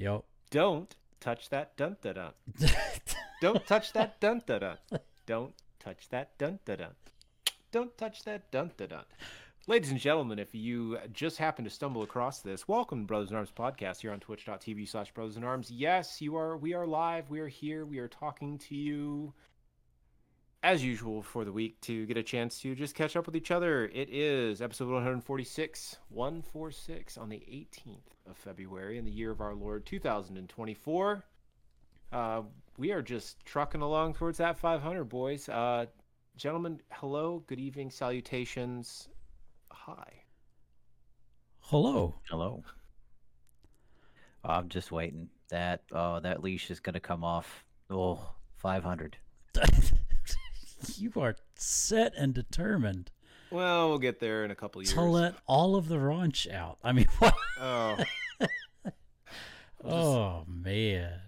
Yep. Don't touch that dun da dun. Don't touch that dun da dun. Don't touch that dun da dun. Don't touch that dun da dun. Ladies and gentlemen, if you just happen to stumble across this, welcome to Brothers in Arms podcast here on twitch.tv slash brothers in arms. Yes, you are we are live, we are here, we are talking to you as usual for the week to get a chance to just catch up with each other. It is episode 146, 146 on the 18th of February in the year of our Lord 2024. Uh, we are just trucking along towards that 500, boys. Uh, gentlemen, hello, good evening, salutations. Hi. Hello. Hello. I'm just waiting. That oh, that leash is gonna come off. Oh, 500. you are set and determined Well, we'll get there in a couple years. to let all of the raunch out. I mean, what? Oh, Oh man.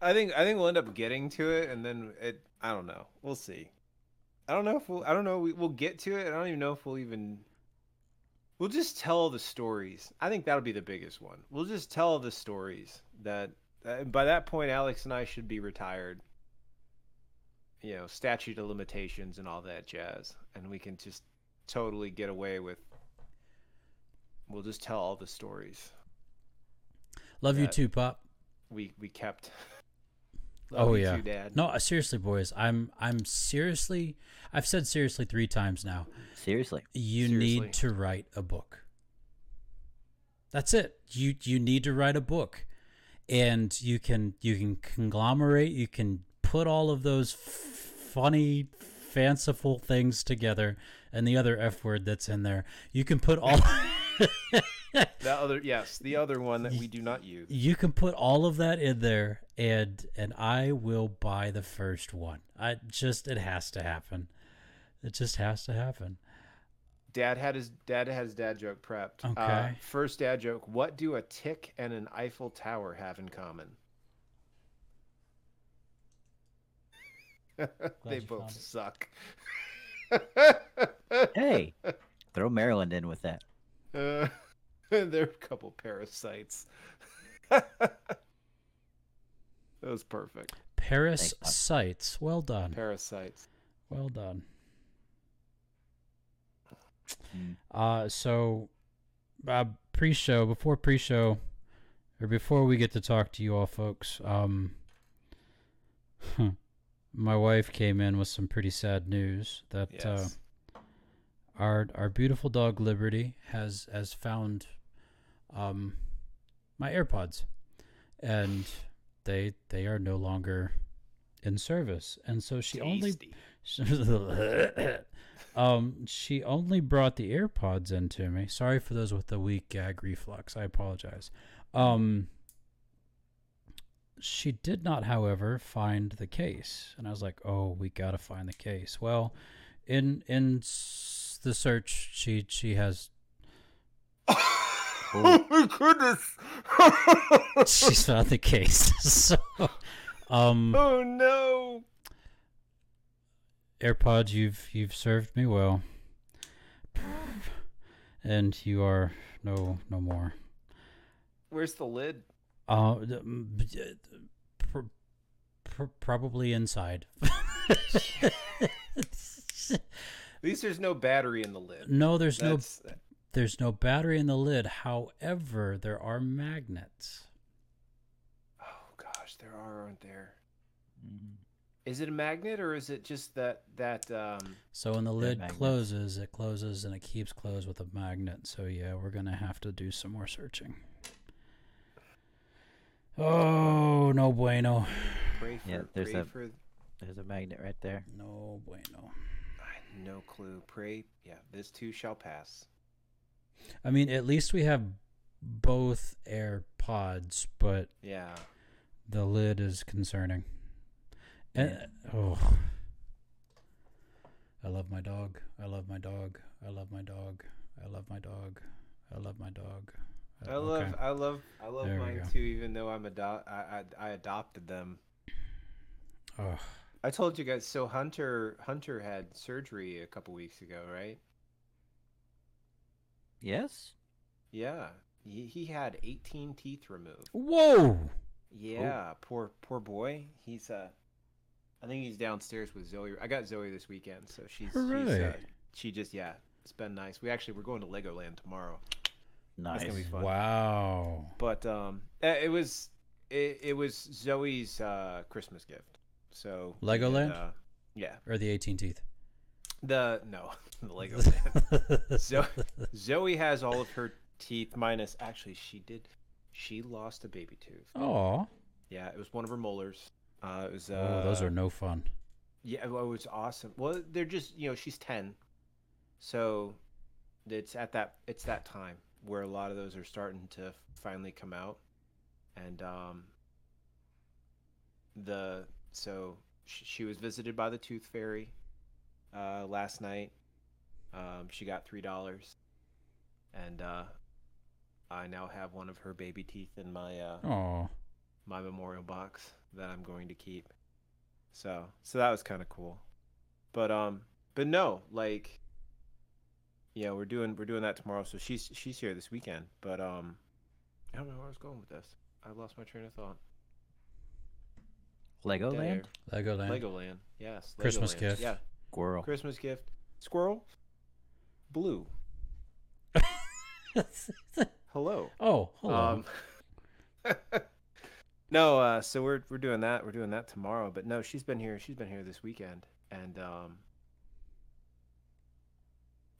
I think I think we'll end up getting to it, and then it. I don't know. We'll see. I don't know if we'll. I don't know. We, we'll get to it. I don't even know if we'll even. We'll just tell the stories. I think that'll be the biggest one. We'll just tell the stories that. Uh, by that point, Alex and I should be retired. You know, statute of limitations and all that jazz, and we can just totally get away with. We'll just tell all the stories Love you too, Pop. we we kept. Love Oh you yeah. too, Dad. No, uh, seriously, boys. I'm I'm seriously. I've said seriously three times now. Seriously. You Seriously. need to write a book. That's it. You you need to write a book, and you can you can conglomerate. You can put all of those f- funny, fanciful things together, and the other f word that's in there. You can put all. The other, yes, the other one that we do not use. you can put all of that in there and and I will buy the first one. I just it has to happen. It just has to happen. Dad had his dad has dad joke prepped. Uh, Okay. first dad joke: What do a tick and an Eiffel Tower have in common? they both suck. Hey, throw Maryland in with that. Uh, they're a couple parasites. that was perfect. Paris Thank God. sites. Well done. Parasites. Well done. Mm. Uh so uh pre-show, before pre-show or before we get to talk to you all folks, um my wife came in with some pretty sad news that uh our our beautiful dog Liberty has has found um my AirPods and they they are no longer in service and so she only um she only brought the AirPods into me. Sorry for those with the weak gag reflux. I apologize. Um she did not, however, find the case. And I was like, "Oh, we got to find the case." Well, in in s- the search she she has oh my goodness! she's found the case. so um oh no! AirPods, you've you've served me well. And you are no no more. Where's the lid? Uh, the- b- uh, pr- pr- probably inside. At least there's no battery in the lid. no, there's no there's no battery in the lid. However, there are magnets. oh gosh, there are, aren't there? Mhm. Is it a magnet or is it just that that um So when the lid magnets. closes, it closes and it keeps closed with a magnet. So yeah, we're gonna have to do some more searching. Oh no bueno, pray for Yeah, there's pray a- for There's a magnet right there. no bueno. I have no clue. Pray yeah, this too shall pass. I mean, at least we have both AirPods, but Yeah. the lid is concerning. And, Yeah. oh, I love my dog. I love my dog. I love my dog. I love my dog. I love my dog. Uh, I love. I love I love There mine too even though I'm ado- I, I I adopted them. Oh, I told you guys so Hunter Hunter had surgery a couple weeks ago, right? Yes. Yeah. he, he had 18 teeth removed. Whoa! Yeah, poor poor boy. He's uh, I think he's downstairs with Zoe. I got Zoe this weekend, so she's, she's uh, she just yeah, it's been nice. We actually we're going to Legoland tomorrow. Nice. gonna be fun. Wow. But um, eh, it was it, it was Zoe's uh Christmas gift. So Legoland? uh, yeah, Or the 18 teeth. the no the Legoland. Zoe, Zoe has all of her teeth minus. Actually, she did. She lost a baby tooth. Oh. Yeah, it was one of her molars. Uh, it was. Uh, Oh, those are no fun. Yeah, well, it was awesome. Well, they're just you know she's ten, so it's at that it's that time where a lot of those are starting to finally come out, and um. The so she, she was visited by the tooth fairy, uh, last night. Um, she got three dollars, and uh, I now have one of her baby teeth in my uh, Aw. my memorial box that I'm going to keep. So so that was kind of cool. But um but no, like yeah, we're doing we're doing that tomorrow. So she's she's here this weekend. But um I don't know where I was going with this. I lost my train of thought. Legoland? Legoland. Legoland. Yes. Christmas Legoland. gift. Yeah. Squirrel. Christmas gift. Squirrel. Blue. Hello. oh, hello. Um, no, uh, so we're we're doing that. We're doing that tomorrow. But no, she's been here. She's been here this weekend, and um.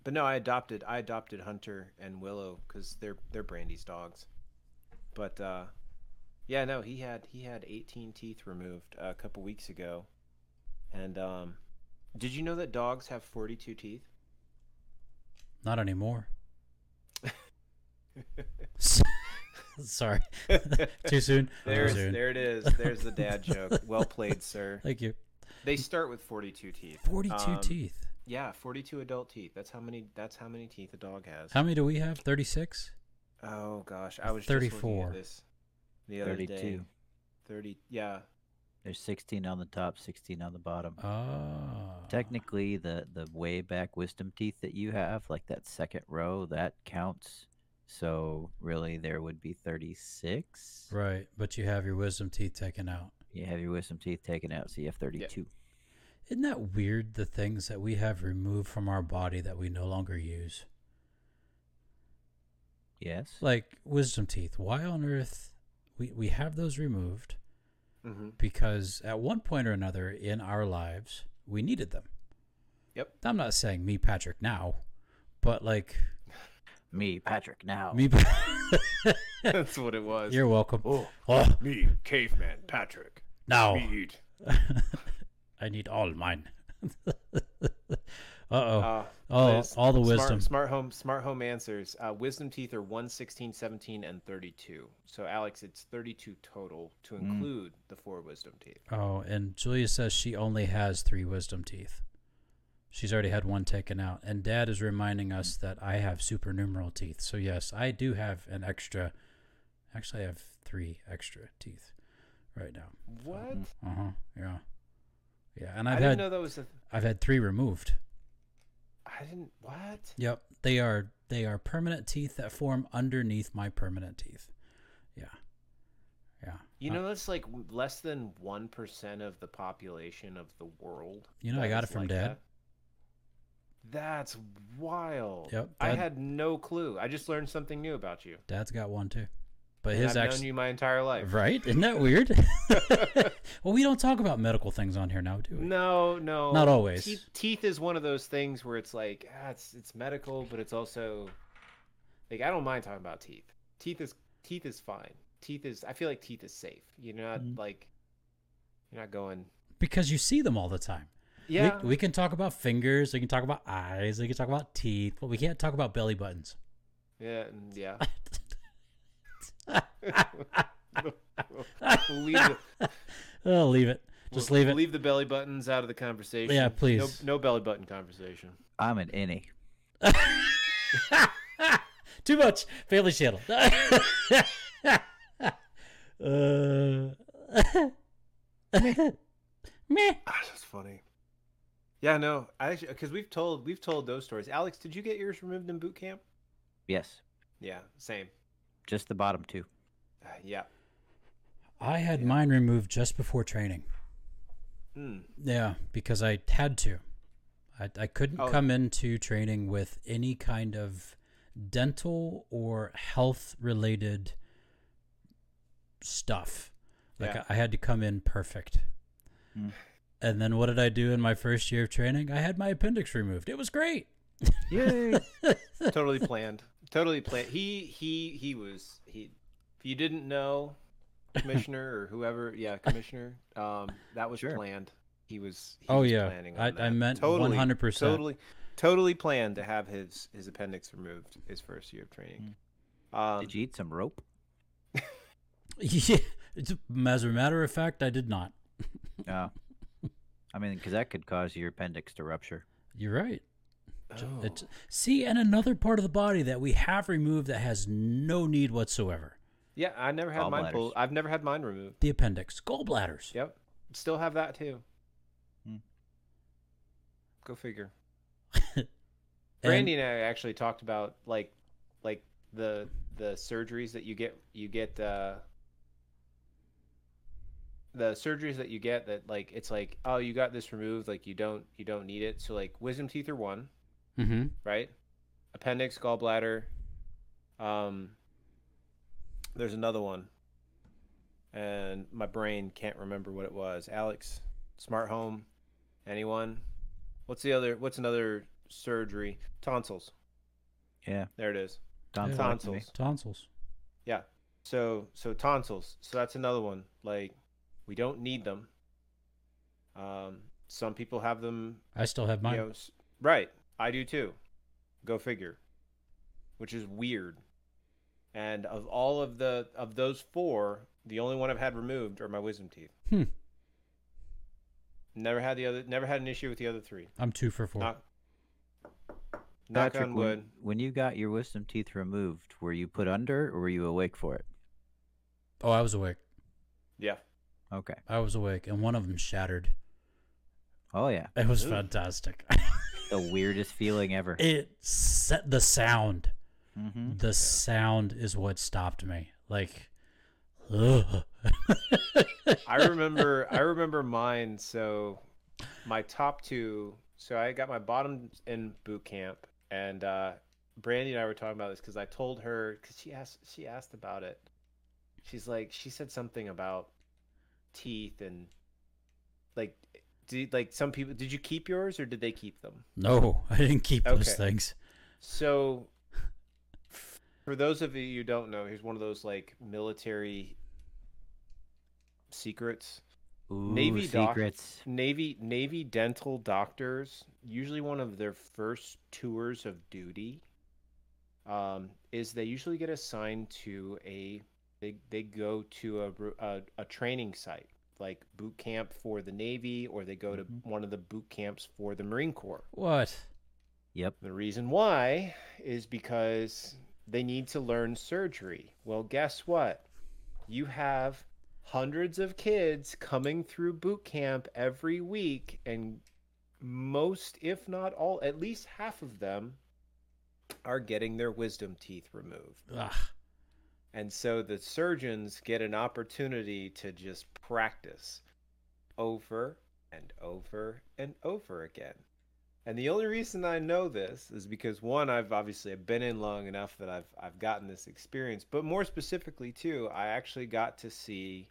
But no, I adopted I adopted Hunter and Willow because they're they're Brandy's dogs. But uh, yeah, no, he had he had 18 teeth removed a couple weeks ago, and um, did you know that dogs have 42 teeth? Not anymore. Sorry. Too soon? Too soon. there it is. There's the dad joke. Well played, sir. Thank you. They start with 42 teeth. 42 Um, teeth. Yeah, 42 adult teeth. That's how many that's how many teeth a dog has. How many do we have? 36? Oh gosh, I was just looking 34. at this the other day. 32. 30 yeah. There's 16 on the top, 16 on the bottom. Oh. Technically, the the way back wisdom teeth that you have, like that second row, that counts. So really, there would be 36. Right, but you have your wisdom teeth taken out. You have your wisdom teeth taken out, so you have 32. Isn't that weird? The things that we have removed from our body that we no longer use, Yes. like wisdom teeth. Why on earth we we have those removed? Mhm. Because at one point or another in our lives we needed them. Yep. I'm not saying me, Patrick, now, but like Me, Patrick. Now. me. That's what it was. You're welcome. Oh, Oh, me, caveman Patrick. now Meat. I need all mine. uh oh. Uh, Oh, Liz, all the smart- wisdom. Smart, home, smart home answers. Uh, wisdom teeth are 1, 16, 17, and 32. So, Alex, it's 32 total to Hmm. include the four wisdom teeth. Oh, and Julia says she only has three wisdom teeth. She's already had one taken out. And Dad is reminding us that I have supernumeral teeth. So, yes, I do have an extra. Actually, I have three extra teeth right now. What? Uh huh. Yeah. Yeah. And I I've didn't had know that was a. I've had three removed. I didn't. What? Yep. They are they are permanent teeth that form underneath my permanent teeth. Yeah. Yeah. You Uh, know, that's like less than 1% of the population of the world. You know, I got it from like Dad. that. That's wild. Yep, I had no clue. I just learned something new about you. Dad's got one too. But And his I've actually known you my entire life. Right? Isn't that weird? well, we don't talk about medical things on here now, do we? No, no. Not always. Teeth, teeth is one of those things where it's like, ah, it's it's medical, but it's also like I don't mind talking about teeth. Teeth is teeth is fine. Teeth is I feel like teeth is safe. You're not Mhm. like you're not going. Because you see them all the time. Yeah. We, we can talk about fingers, we can talk about eyes, we can talk about teeth, but we can't talk about belly buttons. yeah. Yeah. we'll leave the, oh, leave it. Just we'll- leave it. Leave the belly buttons out of the conversation. Yeah, please. No, no belly button conversation. I'm an innie. Too much. Family channel. uh, meh. Ah, that's funny. Yeah, no, I actually because we've told we've told those stories. Alex, did you get yours removed in boot camp? Yes. Yeah, same. Just the bottom two. Uh, yeah. I had mine removed just before training. Hmm. Yeah, because I had to. I, I couldn't Oh. come into training with any kind of dental or health related stuff. Like Yeah. I, I had to come in perfect. Hmm. And then what did I do in my first year of training? I had my appendix removed. It was great. Yay! totally planned. Totally planned. He he he was he. If you didn't know, commissioner or whoever, yeah, commissioner, um, that was Sure. planned. He was. He Oh, was yeah. planning I- on I that. meant totally, 100%. Totally, totally planned to have his his appendix removed his first year of training. Um, Did you eat some rope? yeah. It's, as a matter of fact, I did not. No. I mean, because that could cause your appendix to rupture. You're right. Ju- oh, It's, see, and another part of the body that we have removed that has no need whatsoever yeah, I never had mine pulled. I've never had mine removed. the appendix, gallbladders. Yep, still have that too. Hmm. Go figure. And- Brandy and I actually talked about like like the the surgeries that you get you get uh the surgeries that you get that like it's like oh you got this removed like you don't you don't need it so like wisdom teeth are one Mhm. right appendix gallbladder um there's another one and my brain can't remember what it was alex smart home anyone what's the other what's another surgery tonsils Yeah. there it is Tonsillectomy. Tonsils. Tonsils. yeah so so tonsils so that's another one like we don't need them um some people have them I still have mine. you know, right. I do too. Go figure. Which is weird. And of all of the of those four, the only one I've had removed are my wisdom teeth. Hmm. Never had the other. Never had an issue with the other three. I'm two for four. Knock. Knock Patrick, on when, wood. when you got your wisdom teeth removed, were you put under or were you awake for it? oh, I was awake. Yeah. Okay. I was awake, and one of them shattered. Oh yeah. It was Ooh. fantastic. The weirdest feeling ever. it set the sound. mm-hmm. The sound is what stopped me. Like, ugh. I remember. I remember mine. So, my top two. So I got my bottom in boot camp, and uh, Brandy and I were talking about this because I told her because she asked. She asked about it. She's like, she said something about teeth and like, did like some people? Did you keep yours or did they keep them? no, I didn't keep those Okay. things. So, for those of you who don't know, here's one of those like military secrets. Ooh, Navy doc- Navy Navy dental doctors usually one of their first tours of duty um, is they usually get assigned to a they, they go to a, a a training site like boot camp for the Navy or they go to Mhm. one of the boot camps for the Marine Corps. What? Yep. The reason why is because they need to learn surgery. Well, guess what? You have hundreds of kids coming through boot camp every week, and most, if not all, at least half of them are getting their wisdom teeth removed. Ugh. And so the surgeons get an opportunity to just practice over and over and over again. And the only reason I know this is because one, I've obviously been in long enough that I've I've gotten this experience, but more specifically too, I actually got to see.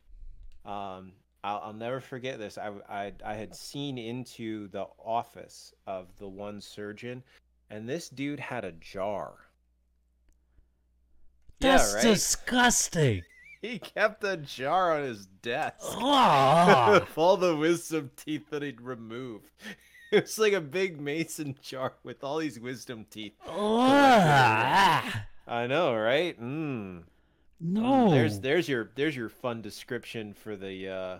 Um, I'll, I'll never forget this. I, I I had seen into the office of the one surgeon, and this dude had a jar. That's yeah, right. disgusting. He kept a jar on his desk Ugh. of all the wisdom teeth that he'd removed. It was like a big mason jar with all these wisdom teeth. Ugh. I know, right? Mm. No. There's there's your there's your fun description for the uh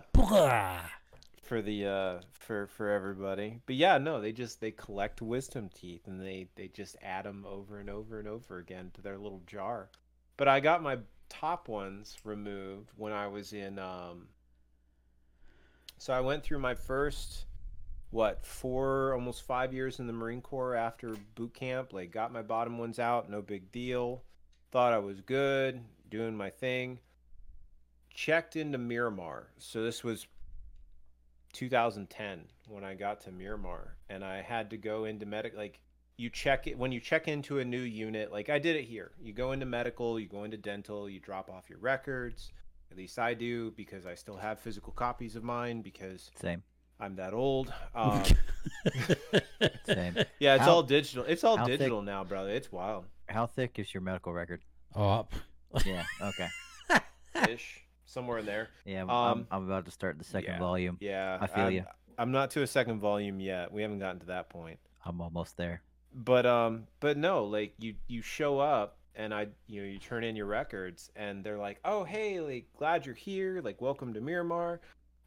for the uh for for everybody. But yeah, no, they just they collect wisdom teeth and they they just add them over and over and over again to their little jar. But I got my top ones removed when I was in um so I went through my first what, 4 almost 5 years in the Marine Corps after boot camp, like got my bottom ones out, no big deal. Thought I was good, doing my thing. Checked into Miramar. So this was 2010 when I got to Miramar, and I had to go into medic. Like you check it when you check into a new unit. Like I did it here. You go into medical, you go into dental, you drop off your records. At least I do because I still have physical copies of mine because Same. I'm that old. Um, Same. yeah, it's How- all digital. It's all how thick- digital now, brother. It's wild. How thick is your medical record? Oh, up. Yeah. Okay. Ish, somewhere in there. Yeah. I'm, Um, I'm about to start the second yeah. volume. Yeah, I feel I'm, ya. I'm not to a second volume yet. We haven't gotten to that point. I'm almost there. But um, but no, like you you show up and I you know you turn in your records and they're like, oh hey, like glad you're here. Like welcome to Miramar.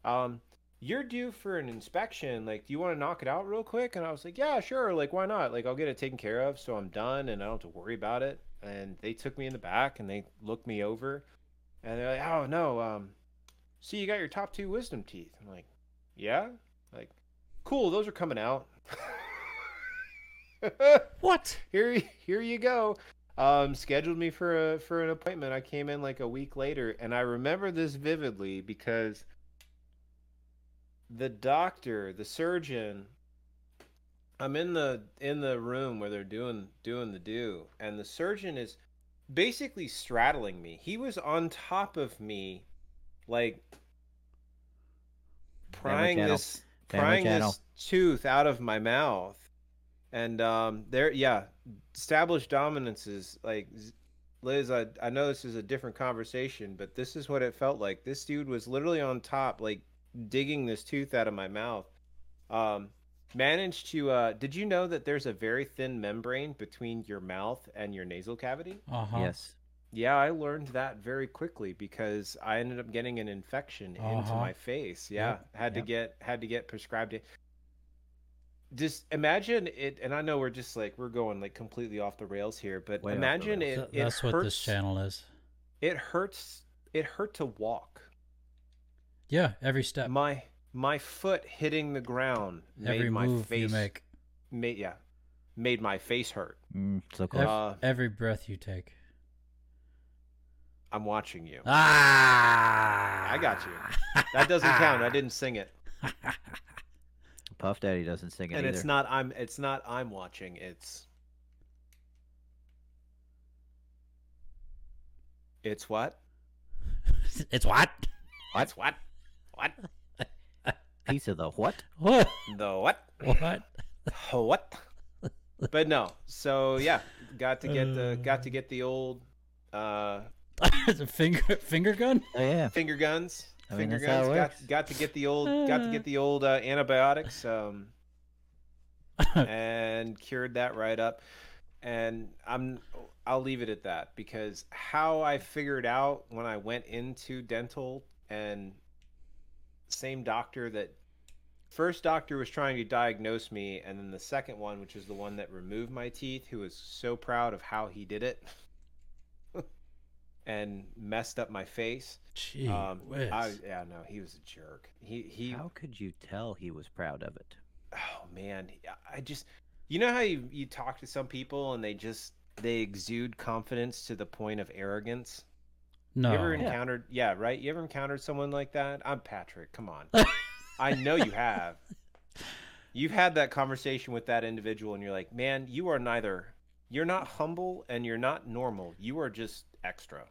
Um, you're due for an inspection. Like, do you want to knock it out real quick? And I was like, yeah, sure. Like, why not? Like, I'll get it taken care of, so I'm done and I don't have to worry about it. And they took me in the back and they looked me over, and they're like, oh no, um, see, you got your top two wisdom teeth. I'm like, yeah, like, cool. Those are coming out. What? here here you go. Um scheduled me for a for an appointment. I came in like a week later and i remember this vividly because the doctor the surgeon i'm in the in the room where they're doing doing the do and the surgeon is basically straddling me. He was on top of me like prying this prying this tooth out of my mouth and um there yeah established dominance is like liz I, I know this is a different conversation but this is what it felt like. This dude was literally on top like digging this tooth out of my mouth. Um managed to uh did you know that there's a very thin membrane between your mouth and your nasal cavity? Uh huh. Yes. yeah i learned that very quickly because i ended up getting an infection into Uh-huh. my face. Yeah Yep, had to get had to get prescribed it just imagine it and i know we're just like we're going like completely off the rails here but Way imagine it, Th- it That's hurts what this channel is. it hurts it hurt to walk Yeah, every step, my my foot hitting the ground made every my move face you make, made yeah made my face hurt Mm, so close. ev- Uh, every breath you take. i'm watching you Ah! I got you. that doesn't count i didn't sing it Puff Daddy doesn't sing it and either. it's not i'm it's not i'm watching it's it's what it's what? it's what what Piece of the what? What? the what What? what but no so yeah got to get the got to get the old uh It's a finger finger gun? Oh yeah. finger guns I mean, finger guns got, got to get the old got to get the old uh, antibiotics um and cured that right up. And i'm i'll leave it at that because how i figured out when i went into dental and same doctor that first doctor was trying to diagnose me and then the second one which is the one that removed my teeth who was so proud of how he did it and messed up my face. Gee um whiz. I, yeah no he was a jerk. He he How could you tell he was proud of it? oh man. I just you know how you, you talk to some people and they just they exude confidence to the point of arrogance? No. you ever encountered yeah right? You ever encountered someone like that? I'm patrick come on. I know you have. You've had that conversation with that individual and you're like man you are neither you're not humble and you're not normal. You are just extra.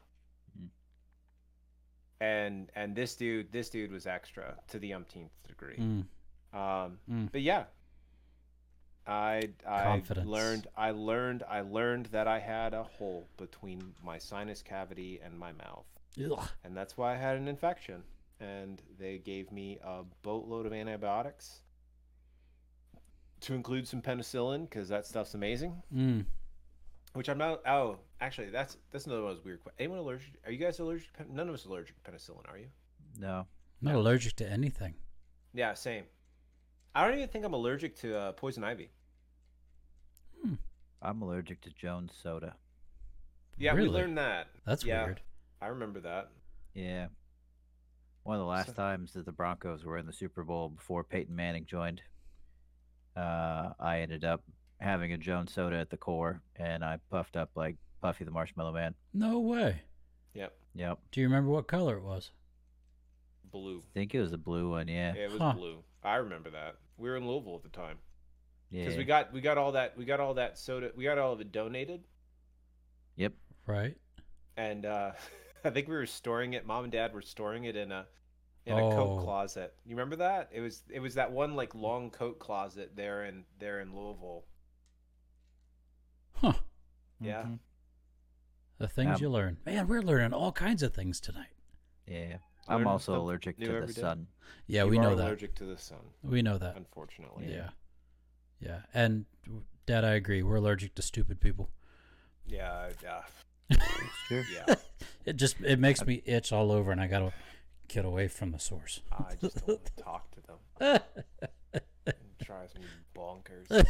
And and this dude this dude was extra to the umpteenth degree Mm. um, Mm. but yeah, I I Confidence. learned I learned I learned that I had a hole between my sinus cavity and my mouth, Ugh. and that's why I had an infection. And they gave me a boatload of antibiotics, to include some penicillin because that stuff's amazing. Mm. Which I'm not. Oh, actually, that's that's another one of those weird. que- Anyone allergic? Are you guys allergic? None of us allergic to penicillin, are you? No. Not allergic to anything. Yeah, same. I don't even think I'm allergic to uh, poison ivy. I'm allergic to Jones soda. Yeah, Really? we learned that. That's Yeah. weird. I remember that. Yeah. One of the last So- times that the Broncos were in the Super Bowl before Peyton Manning joined, uh, I ended up having a Jones soda at the core, and I puffed up like Puffy the Marshmallow Man. No way. Yep. Yep. Do you remember what color it was? Blue. I think it was a blue one. Yeah. Yeah, it was Huh. blue. I remember that. We were in Louisville at the time Yeah. because we got we got all that we got all that soda we got all of it donated Yep. Right. and uh I think we were storing it. Mom and Dad were storing it in a in a Oh. coat closet. You remember that? It was it was that one like long coat closet there in there in Louisville. Huh. Yeah. Mhm. The things Um, you learn. Man, we're learning all kinds of things tonight. Yeah. I'm Learn also allergic to the every day. sun. Yeah, You we are know that. allergic to the sun, We know that. unfortunately. Yeah. Yeah. And Dad, I agree. We're allergic to stupid people. Yeah, yeah, It's true. yeah. It just it makes me itch all over, and I gotta get away from the source. I just don't want to talk to them. It drives me bonkers.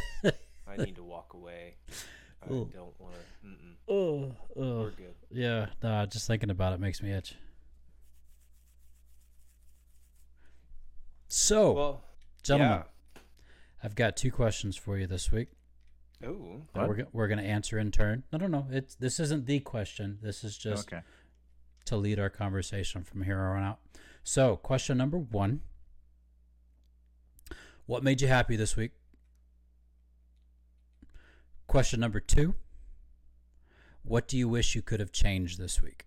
I need to walk away. I Ooh. don't want to. Mm-mm. oh, We're oh, good. yeah. Nah, just thinking about it makes me itch. So, Well, gentlemen, I've got two questions for you this week. yeah. Ooh. we're, we're going to answer in turn. No, no, no. It's this isn't the question. This is just okay. to lead our conversation from here on out. So, question number one What made you happy this week? Question number two What do you wish you could have changed this week?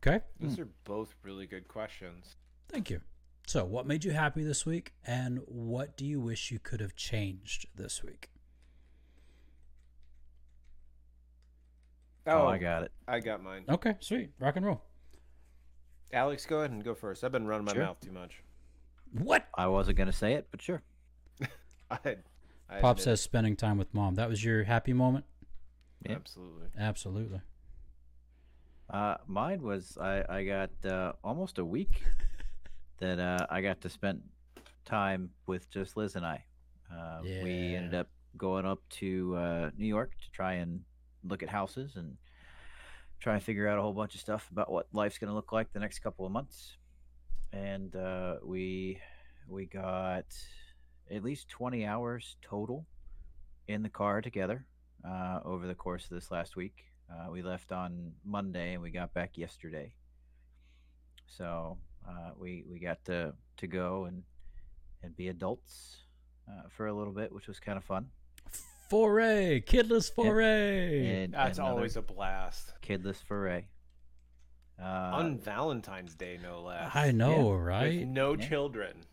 Okay, Those are both really good questions. thank you. So, what made you happy this week, and what do you wish you could have changed this week? Oh, oh I got it. I got mine. Okay, sweet. Rock and roll. Alex, go ahead and go first. I've been running my Sure. mouth too much. What? I wasn't gonna say it, but sure. I, I Pop admit says spending time with mom. That was your happy moment? Yeah. absolutely. Absolutely. Uh, mine was I I got uh, almost a week that uh, I got to spend time with just Liz and I. Uh, We ended up going up to uh, New York to try and look at houses and try and figure out a whole bunch of stuff about what life's going to look like the next couple of months. And uh, we we got at least twenty hours total in the car together uh, over the course of this last week. Uh, we left on Monday and we got back yesterday. So uh, we we got to to go and and be adults uh, for a little bit, which was kind of fun. Foray, kidless foray. And That's another always a blast. kidless foray. Uh, On Valentine's Day, no less. I know, With right? no Yeah. children.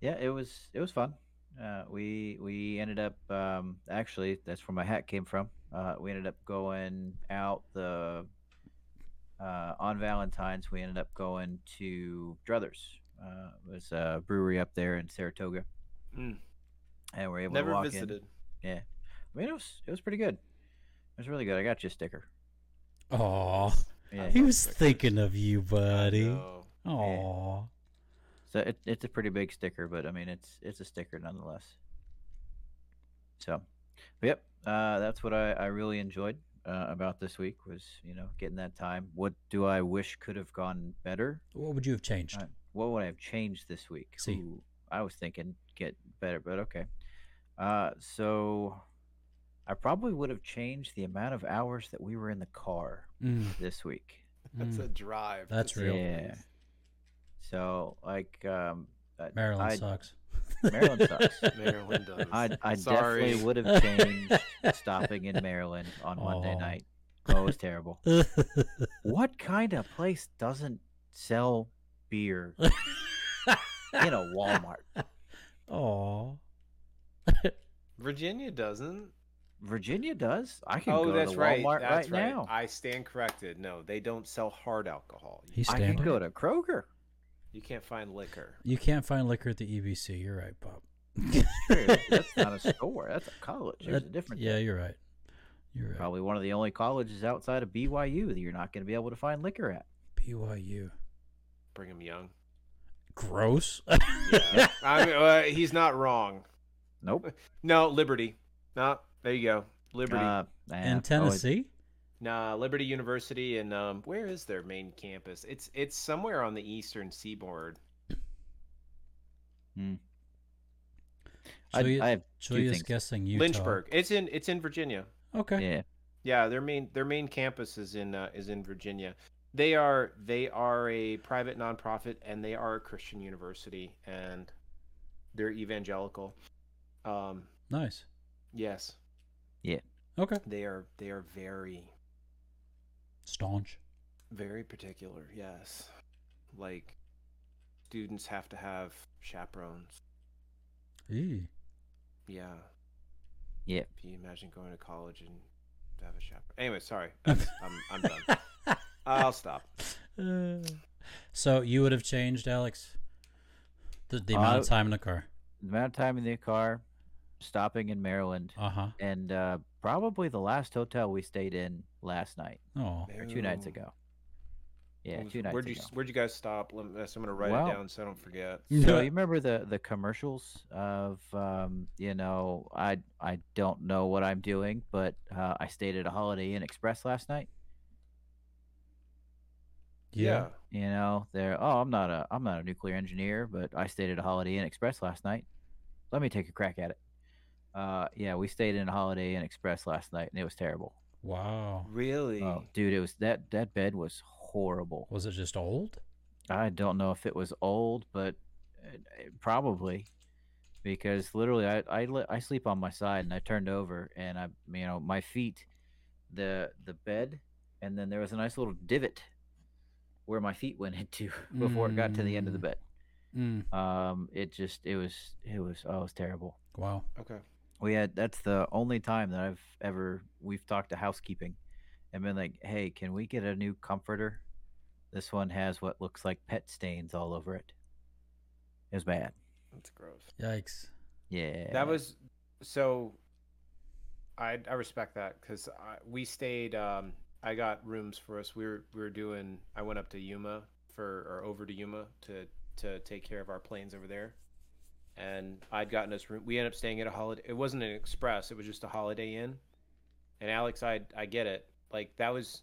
yeah, it was it was fun. Uh, we we ended up um, actually that's where my hat came from. Uh, we ended up going out the uh, on Valentine's. We ended up going to Druthers. Uh, it was a brewery up there in Saratoga, Mm. and we're able Never to walk visited. in. Yeah, I mean it was it was pretty good. It was really good. I got you a sticker. Aw, Yeah, he was thinking of you, buddy. Aw. So it, it's a pretty big sticker, but I mean it's it's a sticker nonetheless. So, yep, uh, that's what I, I really enjoyed uh, about this week was you know getting that time. What do I wish could have gone better? What would you have changed? Uh, what would I have changed this week? See. Ooh, I was thinking get better, but okay. Uh, so I probably would have changed the amount of hours that we were in the car Mm, this week. That's mm. a drive. That's say real. Yeah. least. So like um, Maryland I- sucks. Maryland sucks. Maryland does. I I definitely would have changed stopping in Maryland on Monday night. Oh, it was terrible. What kind of place doesn't sell beer in a Walmart? Oh. Virginia doesn't. Virginia does. I can oh, go that's to right. Walmart That's right, right. now. I stand corrected. No, they don't sell hard alcohol. You, He's I can standing. go to Kroger. you can't find liquor. You can't find liquor at the EBC. You're right, Bob. That's not a store. That's a college. There's a That- difference. Yeah, you're right. You're right. Probably one of the only colleges outside of BYU that you're not going to be able to find liquor at. BYU. Brigham Young. Gross. Yeah, I mean, uh, he's not wrong. Nope. No, Liberty. No, there you go. Liberty. Uh, nah, In oh, Tennessee? Nah, Liberty University, and um, where is their main campus? It's it's somewhere on the eastern seaboard. I, Julia- I have two Julia's things. guessing Utah. Lynchburg. It's in it's in Virginia. Okay. Yeah. Yeah, their main their main campus is in uh, is in Virginia. They are they are a private nonprofit and they are a Christian university and they're evangelical. Um, Nice. yes, Okay. they are they are very Staunch. very particular. Yes, like students have to have chaperones. Eee. Yeah. Yeah. Can you imagine going to college and have a chaperone? Anyway, sorry. That's- I'm I'm done. I'll stop. Uh, so you would have changed, Alex, the, the amount of Uh, time in the car. The amount of time in the car, stopping in Maryland, Uh huh. and uh, probably the last hotel we stayed in last night Oh, or two nights ago. Yeah, was- two nights where'd you ago. Where'd you guys stop? Let me, so I'm gonna write Well- it down so I don't forget. So you remember the the commercials of um, you know I I don't know what I'm doing, but uh, I stayed at a Holiday Inn Express last night. yeah. You know they're oh I'm not a I'm not a nuclear engineer, but I stayed at a Holiday Inn Express last night. Let me take a crack at it. Uh, yeah, we stayed in a Holiday Inn Express last night, and it was terrible. Wow. Really? Oh, dude, it was that that bed was horrible. Was it just old? I don't know if it was old, but uh, uh, probably because literally I I, li- I sleep on my side and I turned over and I you know my feet the the bed and then there was a nice little divot where my feet went into before it got to the end of the Mm. bed. Mm. Um it just it was it was oh it was terrible. Wow. Okay. We had that's the only time that I've ever we've talked to housekeeping and been like, "Hey, can we get a new comforter? This one has what looks like pet stains all over it." It was bad. That's gross. Yikes. Yeah. That was so. I I respect that because we stayed. Um, I got rooms for us. We were we were doing. I went up to Yuma for or over to Yuma to to take care of our planes over there, and I'd gotten us room. We ended up staying at a holiday. It wasn't an express. It was just a Holiday Inn. And Alex, I I get it. Like that was,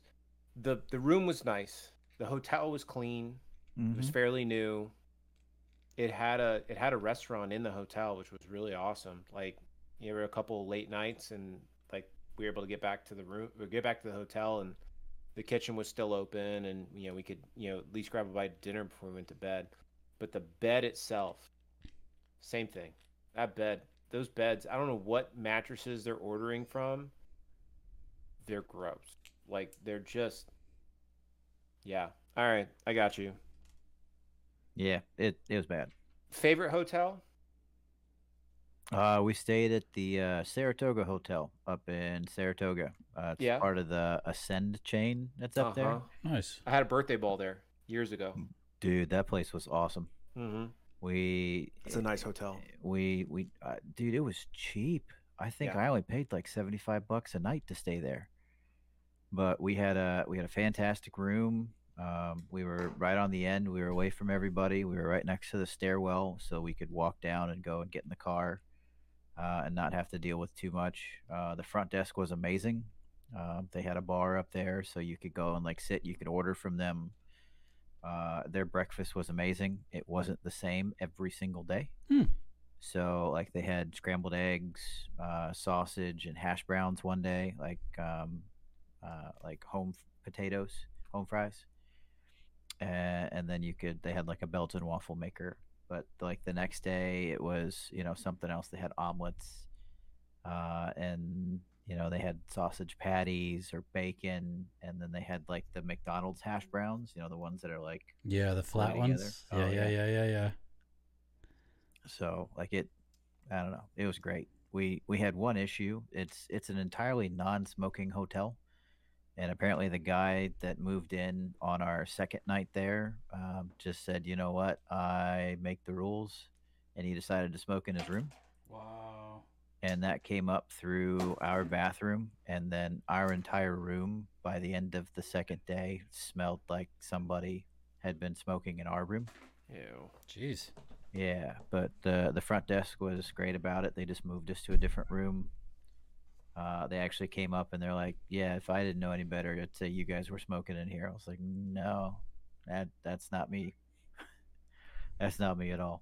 the the room was nice. The hotel was clean. It was Mhm. fairly new. It had a it had a restaurant in the hotel, which was really awesome. Like you know, a couple of late nights, and like we were able to get back to the room, or get back to the hotel, and the kitchen was still open, and you know we could you know at least grab a bite of dinner before we went to bed. But the bed itself, same thing. That bed, those beds, I don't know what mattresses they're ordering from. They're gross. Like they're just, yeah. All right, I got you. Yeah, it it was bad. Favorite hotel? Uh, we stayed at the uh, Saratoga Hotel up in Saratoga. Uh, it's Yeah. part of the Ascend chain that's up there. Uh-huh. Nice. I had a birthday ball there years ago. Dude, that place was awesome. Mm-hmm. We It's a nice hotel. we we uh, dude, it was cheap. I think Yeah. I only paid like seventy five bucks a night to stay there. But we had a we had a fantastic room. Um, we were right on the end. We were away from everybody. We were right next to the stairwell, so we could walk down and go and get in the car, uh, and not have to deal with too much. Uh, the front desk was amazing. Um, they had a bar up there, so you could go and like sit. You could order from them. Uh, their breakfast was amazing. It wasn't the same every single day. Hmm. So like they had scrambled eggs, uh, sausage, and hash browns one day, like um, uh, like home f- potatoes, home fries, and, and then you could they had like a Belgian waffle maker. But like the next day, it was you know something else. They had omelets, uh, and you know they had sausage patties or bacon, and then they had like the McDonald's hash browns. You know the ones that are like Yeah, the flat ones. Oh, yeah, yeah, yeah. yeah, yeah, yeah. so like it i don't know it was great we we had one issue it's it's an entirely non-smoking hotel and apparently the guy that moved in on our second night there um, just said you know what i make the rules and he decided to smoke in his room. And that came up through our bathroom and then our entire room by the end of the second day smelled like somebody had been smoking in our room Ew. Jeez. yeah, but the the front desk was great about it. They just moved us to a different room. Uh, they actually came up and they're like, "Yeah, if I didn't know any better, I'd say you guys were smoking in here." I was like, "No, that that's not me. that's not me at all."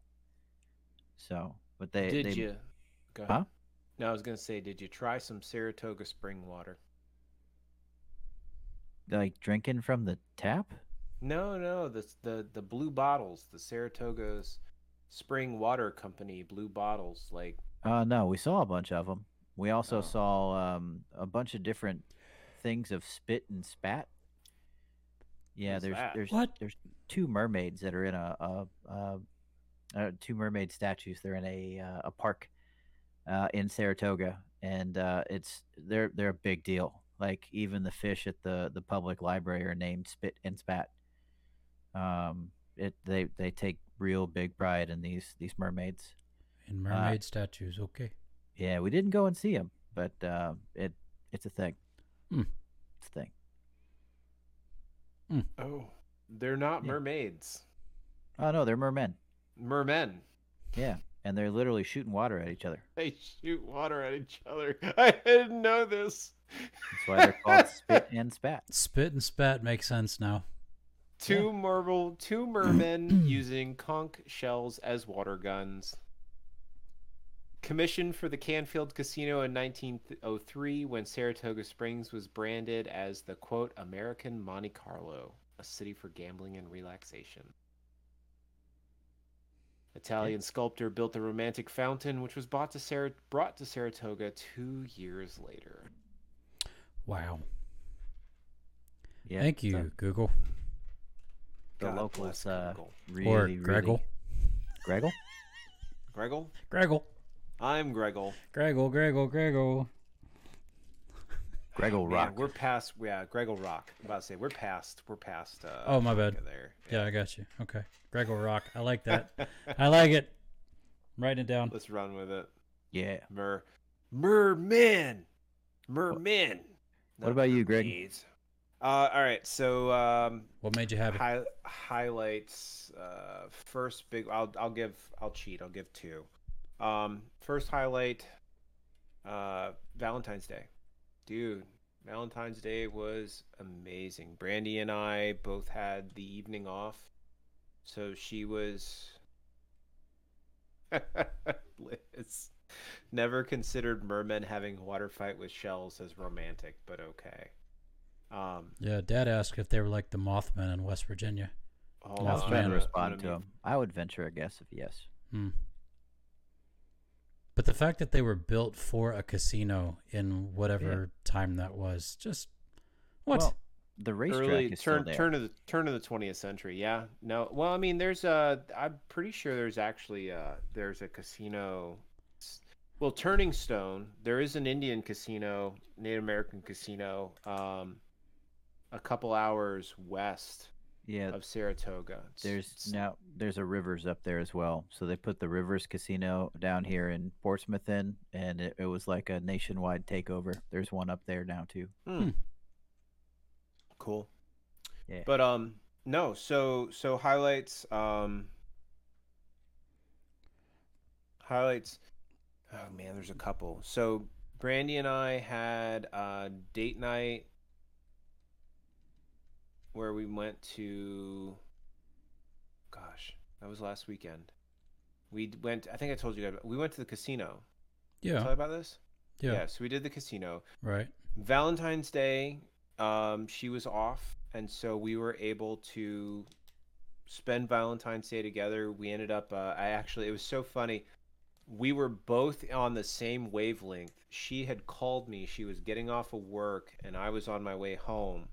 So, but they Did they, you? Go ahead. Huh? No, I was gonna say, did you try some Saratoga spring water? Like drinking from the tap? No, no, the the the blue bottles, the Saratoga's spring water company blue bottles. Like, Uh, no, we saw a bunch of them. We also Oh. saw um, a bunch of different things of spit and spat. Yeah, What's there's that? there's What? there's two mermaids that are in a, a, a, uh two mermaid statues. They're in a uh, a park uh, in Saratoga, and uh, it's they're they're a big deal. Like even the fish at the the public library are named Spit and Spat. Um, it they they take real big pride in these these mermaids. In mermaid statues, okay. Yeah, we didn't go and see them, but uh, it it's a thing. Hmm. It's a thing. oh, they're not Yeah. mermaids, Oh no, they're mermen. mermen. Yeah, and they're literally shooting water at each other. They shoot water at each other. I didn't know this. That's why they're called spit and spat. Spit and spat makes sense now. Two marble, two mermen using conch shells as water guns. Commissioned for the Canfield Casino in 1903 when Saratoga Springs was branded as the quote American Monte Carlo, a city for gambling and relaxation. Italian sculptor built the romantic fountain, which was bought to Sar- brought to Saratoga two years later. Wow. Yeah, Thank the- you, Google. The, God locals bless uh, Google. really, or really. Greggle. Greggle? Greggle? Greggle. I'm Greggle. Greggle, Greggle, Greggle. Greggle Man, Rock. we're past. Yeah, Greggle Rock. I'm about to say we're past. We're past. Uh, Oh, my bad. There. Yeah, I got you. Okay. Greggle Rock. I like that. I like it. I'm writing it down. Let's run with it. Yeah. Mer, mermen, mermen. What about you, Greg? mermaids. Uh, all right. So um, What made you happy? hi- highlights. Uh, first big. I'll I'll give. I'll cheat. I'll give two. Um, first highlight. Uh, Valentine's Day, dude. Valentine's Day was amazing. Brandy and I both had the evening off, so she was. Liz never considered mermen having a water fight with shells as romantic, but okay. Um, Yeah, Dad asked if they were like the Mothmen in West Virginia. hold I was Oh, on, trying I'm to respond to gonna him. I would venture a guess of yes. Hmm. But the fact that they were built for a casino in whatever time that was, just what? Well, the racetrack early is still turn there. turn of the turn of the 20th century yeah no well i mean there's a i'm pretty sure there's actually uh there's a casino well turning stone there is an indian casino native american casino um a couple hours west yeah, of saratoga It's- there's it's- now there's a Rivers up there as well. So they put the Rivers Casino down here in Portsmouth in, and it, it was like a nationwide takeover. There's one up there now too. Hmm. Cool. Yeah. But um no, so so highlights um highlights oh man, there's a couple. So Brandy and I had a date night where we went to gosh, that was last weekend. We went I think I told you guys we went to the casino. Yeah, Tell you about this? yeah, so we did the casino. right. Valentine's Day, um, she was off, and so we were able to spend Valentine's Day together. We ended up. Uh, I actually, it was so funny. We were both on the same wavelength. She had called me. She was getting off of work, and I was on my way home.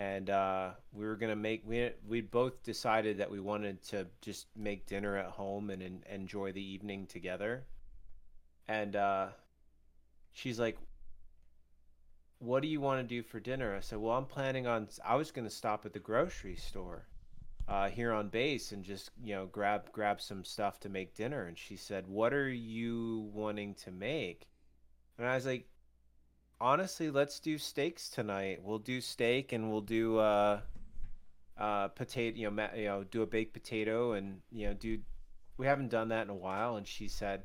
And uh, we were gonna make. We we both decided that we wanted to just make dinner at home and, en- enjoy the evening together. And uh, she's like, what do you want to do for dinner? I said, well, I'm planning on, I was to stop at the grocery store uh, here on base and just, you know, grab, grab some stuff to make dinner. And she said, what are you wanting to make? And I was like, honestly, let's do steaks tonight. We'll do steak and we'll do, uh, uh, potato, you know, ma- you know, do a baked potato and, you know, do, we haven't done that in a while. And she said,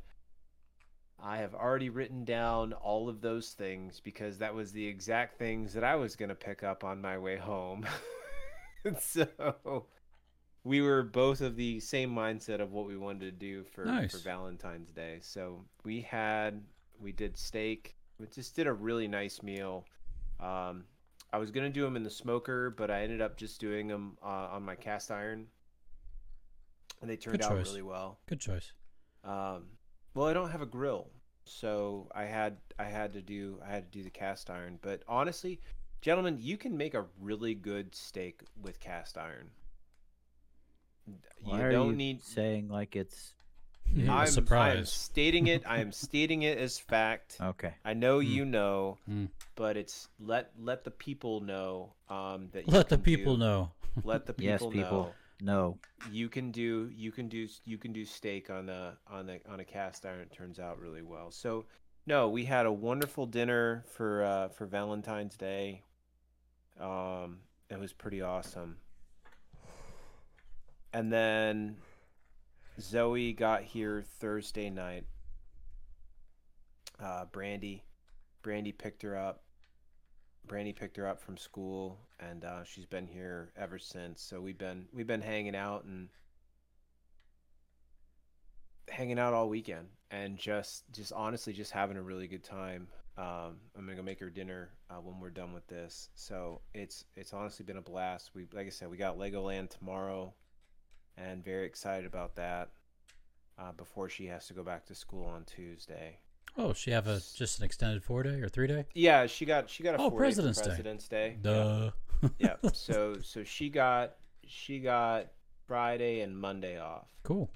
I have already written down all of those things because that was the exact things that I was going to pick up on my way home. so, we were both of the same mindset of what we wanted to do for, Nice. for Valentine's Day. So we had we did steak. We just did a really nice meal. Um, I was gonna do them in the smoker, but I ended up just doing them uh, on my cast iron, and they turned out really well. Good choice. Um, well, I don't have a grill, so I had I had to do I had to do the cast iron. But honestly, gentlemen, you can make a really good steak with cast iron. Why you are don't you need. saying like it's Yeah, I'm, I'm stating it. I am stating it as fact. okay? I know Hmm. you know, Hmm. but it's let let the people know um, that you Let the people do- know. Let the people Yes, people people. know No, you can do you can do you can do steak on the on the on a cast iron. It turns out really well. So no, we had a wonderful dinner for uh, for Valentine's Day. Um, it was pretty awesome. And then Zoe got here Thursday night. Uh, Brandy, Brandy picked her up. Brandy picked her up from school, and uh, she's been here ever since. So we've been we've been hanging out and hanging out all weekend, and just just honestly just having a really good time. Um, I'm gonna go make her dinner uh, when we're done with this. So it's it's honestly been a blast. We like I said, we got Legoland tomorrow, and very excited about that. Uh, before she has to go back to school on Tuesday. Oh, she have a just an extended four day or three day? Yeah, she got she got a Oh, four President's Day. President's Day. Duh. Yeah. yeah. So so she got she got Friday and Monday off, Cool.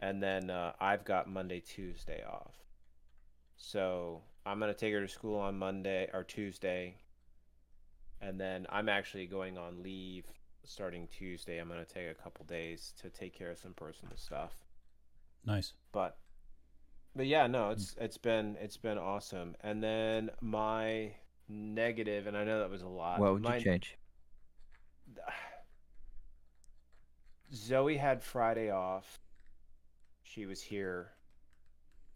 and then uh, I've got Monday Tuesday off. So I'm gonna take her to school on Monday or Tuesday, and then I'm actually going on leave starting Tuesday. I'm gonna take a couple days to take care of some personal stuff. Nice. but but yeah no it's it's been it's been awesome and then my negative and i know that was a lot what would my, you change? zoe had friday off she was here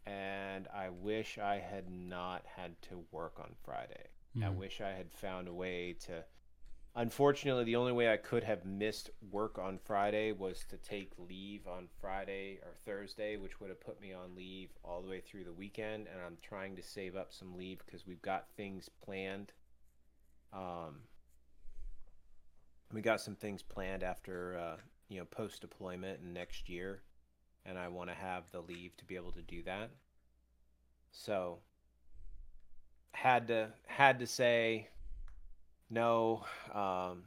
and i wish i had not had to work on friday i Mm. wish i had found a way to unfortunately the only way i could have missed work on friday was to take leave on friday or thursday which would have put me on leave all the way through the weekend and i'm trying to save up some leave because we've got things planned um, we got some things planned after uh, you know post deployment and next year and i want to have the leave to be able to do that. So had to had to say no, um,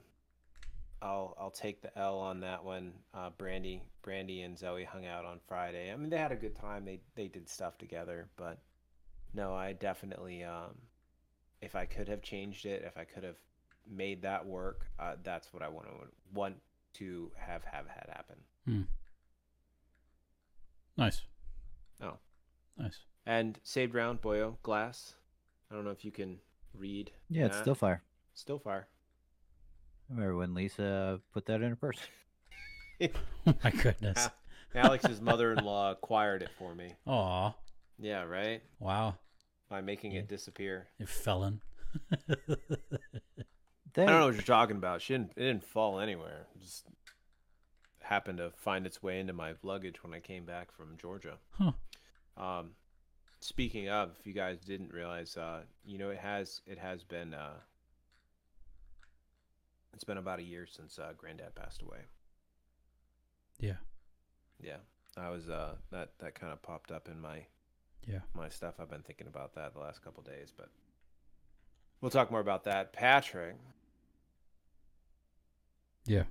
I'll I'll take the L on that one. Uh, Brandy, Brandy and Zoe hung out on Friday. I mean, they had a good time. They they did stuff together, but no, I definitely, um, if I could have changed it, if I could have made that work, uh, that's what I want to want to have have had happen. Nice. Oh. Nice. And saved round, Boyo glass. I don't know if you can read. Yeah, it's still fire. Still fire. I remember when Lisa put that in her purse. Oh my goodness. Alex's mother-in-law acquired it for me. Aw. Yeah, right. Wow. By making Yeah. it disappear. You felon. They, I don't know what you're talking about. She didn't. It didn't fall anywhere. It just happened to find its way into my luggage when I came back from Georgia. Huh. Um, speaking of, if you guys didn't realize, uh, you know, it has it has been uh, it's been about a year since uh, Granddad passed away. Yeah. Yeah, I was uh, that that kind of popped up in my Yeah. my stuff. I've been thinking about that the last couple days, but we'll talk more about that. Patrick, Yeah.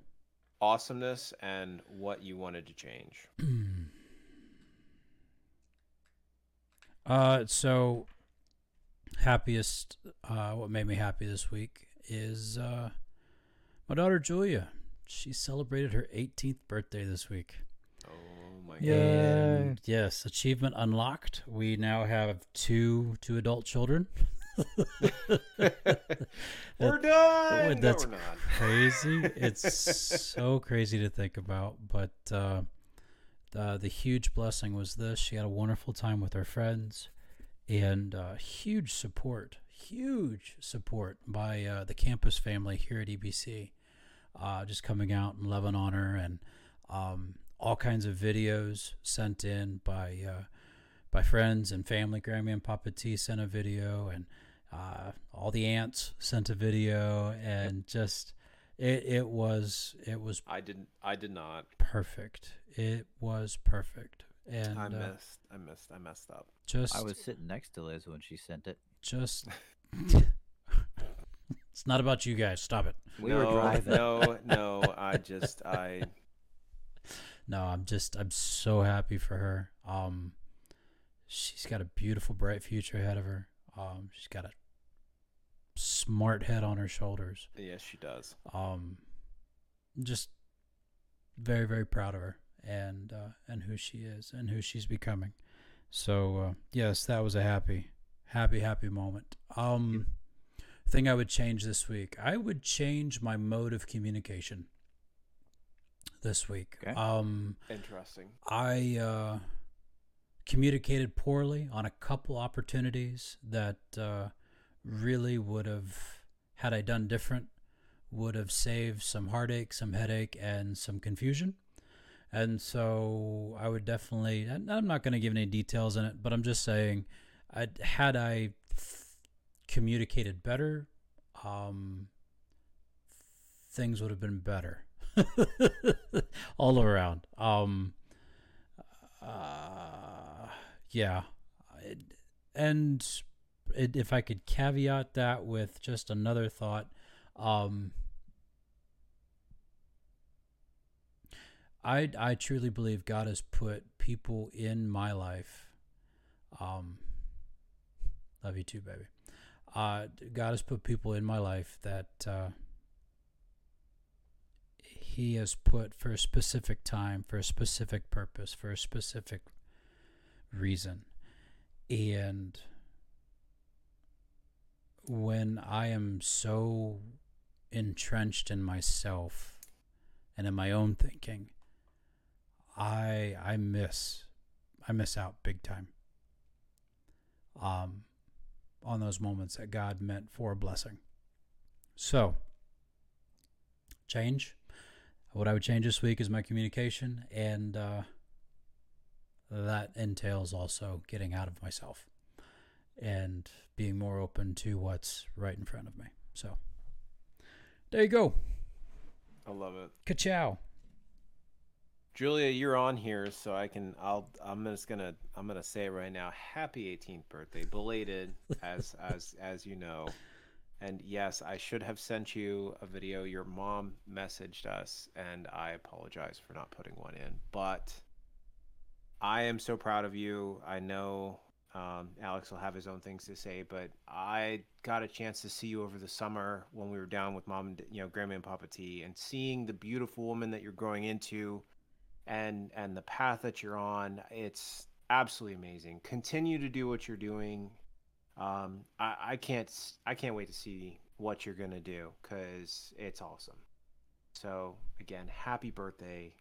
awesomeness and what you wanted to change. uh, so happiest. Uh, what made me happy this week is uh, my daughter Julia. She celebrated her 18th birthday this week. Oh my Yeah. And yes, achievement unlocked. We now have two two adult children. We're done. No, that's we're not. crazy. it's so crazy to think about. But uh, the the huge blessing was this: she had a wonderful time with her friends, and uh, huge support, huge support by uh, the campus family here at EBC. uh, just coming out and loving on her, and um, all kinds of videos sent in by uh, by friends and family. Grammy and Papa T sent a video, and uh, all the aunts sent a video, and just it it was it was I didn't. I did not. perfect. It was perfect, and I uh, missed. I missed. I messed up. just I was sitting next to Liz when she sent it. just. It's not about you guys. Stop it. We no, were driving. no, no. I just. I. No, I'm just I'm so happy for her. Um she's got a beautiful bright future ahead of her. Um she's got a smart head on her shoulders. Yes, she does. Um just very very proud of her and uh and who she is and who she's becoming. So uh yes, that was a happy happy happy moment. Um thing I would change this week. I would change my mode of communication this week. Okay. Um Interesting. I uh, communicated poorly on a couple opportunities that uh, really would have, had I done different, would have saved some heartache, some headache, and some confusion. And so I would definitely, and I'm not going to give any details in it, but I'm just saying, i had I communicated better, um, things would have been better all around. Um, uh, yeah, and it, if I could caveat that with just another thought, um, I I truly believe God has put people in my life. Um, love you too, baby. Uh, God has put people in my life that uh, He has put for a specific time, for a specific purpose, for a specific reason. And when I am so entrenched in myself and in my own thinking, I I miss I miss out big time. Um on those moments that God meant for a blessing. So, change. What I would change this week is my communication, and uh, that entails also getting out of myself and being more open to what's right in front of me. So, there you go. I love it. Ka-chow. Julia, you're on here, so I can. I'll. I'm just gonna. I'm gonna say it right now. Happy 18th birthday, belated, as as as you know. And yes, I should have sent you a video. Your mom messaged us, and I apologize for not putting one in. But I am so proud of you. I know um, Alex will have his own things to say, but I got a chance to see you over the summer when we were down with mom and you know Grandma and Papa T, and seeing the beautiful woman that you're growing into and and the path that you're on it's absolutely amazing. Continue to do what you're doing. Um i i can't i can't wait to see what you're gonna do because it's awesome. So again happy birthday.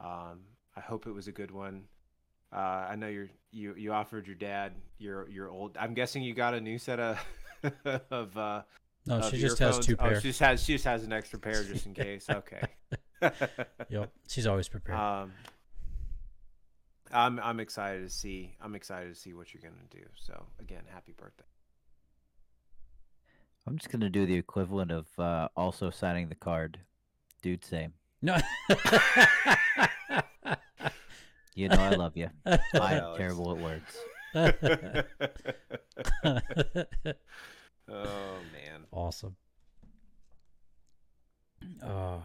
Um i hope it was a good one. Uh i know you're you you offered your dad your your old i'm guessing you got a new set of of uh No, of she just has two oh, pairs. she just has she just has an extra pair just in case. Okay Yep, she's always prepared. um, I'm I'm excited to see. I'm excited to see what you're gonna do. So again, happy birthday. I'm just gonna do the equivalent of uh, also signing the card. Dude, same. no. You know I love you. I'm Alex. terrible at words. oh man. awesome. Uh,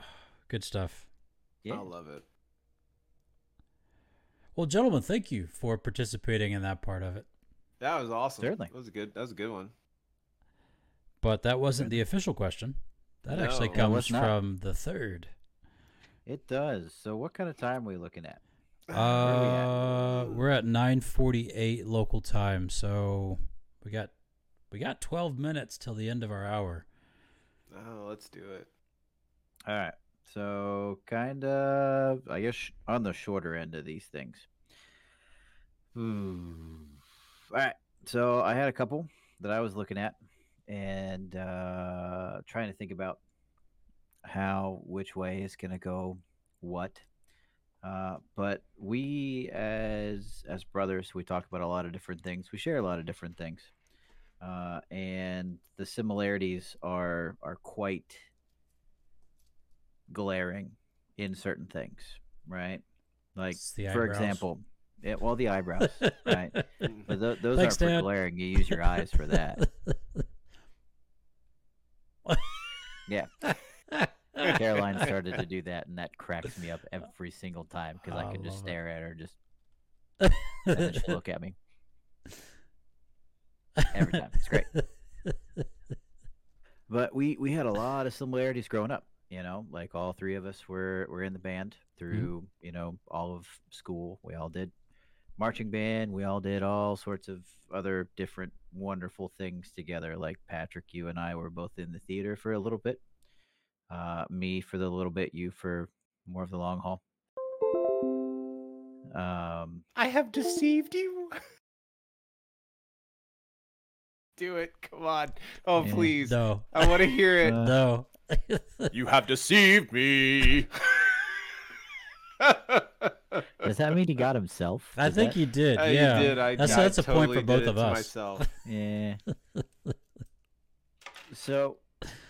good stuff. Yeah. I love it. Well, gentlemen, thank you for participating in that part of it. That was awesome. Certainly. That was a good. That was a good one. But that wasn't the official question. That actually No. That was comes not. from the third. It does. So what kind of time are we looking at? Uh, we're at 9:48 local time, so we got we got 12 minutes till the end of our hour. Oh, let's do it. All right. So kind of, I guess, on the shorter end of these things. Hmm. All right. So I had a couple that I was looking at and uh, trying to think about how which way is going to go what. Uh, but we as as brothers, we talk about a lot of different things. We share a lot of different things, uh, and the similarities are are quite glaring in certain things, right? Like for example, yeah, well the eyebrows, right? But th- those Thanks, aren't for Dad. glaring. You use your eyes for that. Yeah. Caroline started to do that, and that cracks me up every single time because I I can just love it. stare at her, just and then she look at me every time. It's great. But we we had a lot of similarities growing up. You know, like all three of us were were in the band through you know all of school. We all did marching band. We all did all sorts of other different wonderful things together. Like Patrick, you and I were both in the theater for a little bit. Uh, me for the little bit, you for more of the long haul. Um, I have deceived you. Do it. Come on. Oh, Yeah. please. no, I want to hear it. Uh, no. You have deceived me. does that mean he got himself? I Does think that- he did. Uh, yeah, you did. I, that's I that's a point for both of us. Myself. Yeah. so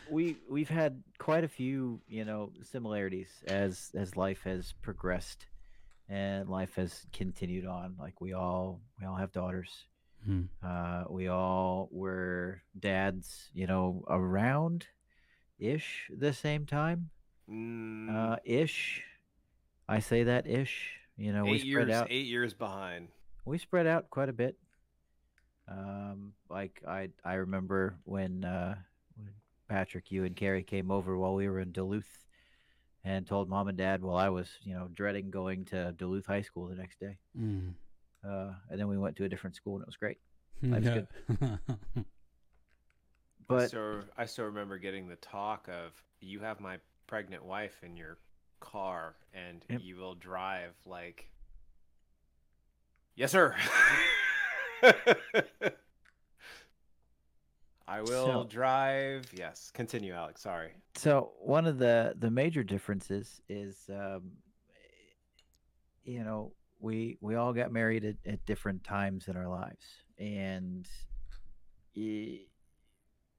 we we've had quite a few, you know, similarities as as life has progressed and life has continued on. Like we all we all have daughters. Hmm. Uh we all were dads, you know, around ish the same time. Mm, Uh ish. I say that ish. You know, we eight spread years. out Eight years behind. we spread out quite a bit. Um, like I I remember when uh, when Patrick, you and Carrie came over while we were in Duluth, and told mom and dad while I was you know dreading going to Duluth High School the next day. Mm. Uh, and then we went to a different school and it was great. Life's Yeah. good. I But still, I still remember getting the talk of you have my pregnant wife in your car and Yep. you will drive like Yes sir. I will So- drive. Yes. Continue, Alex. Sorry. so one of the the major differences is um, you know we we all got married at, at different times in our lives and e-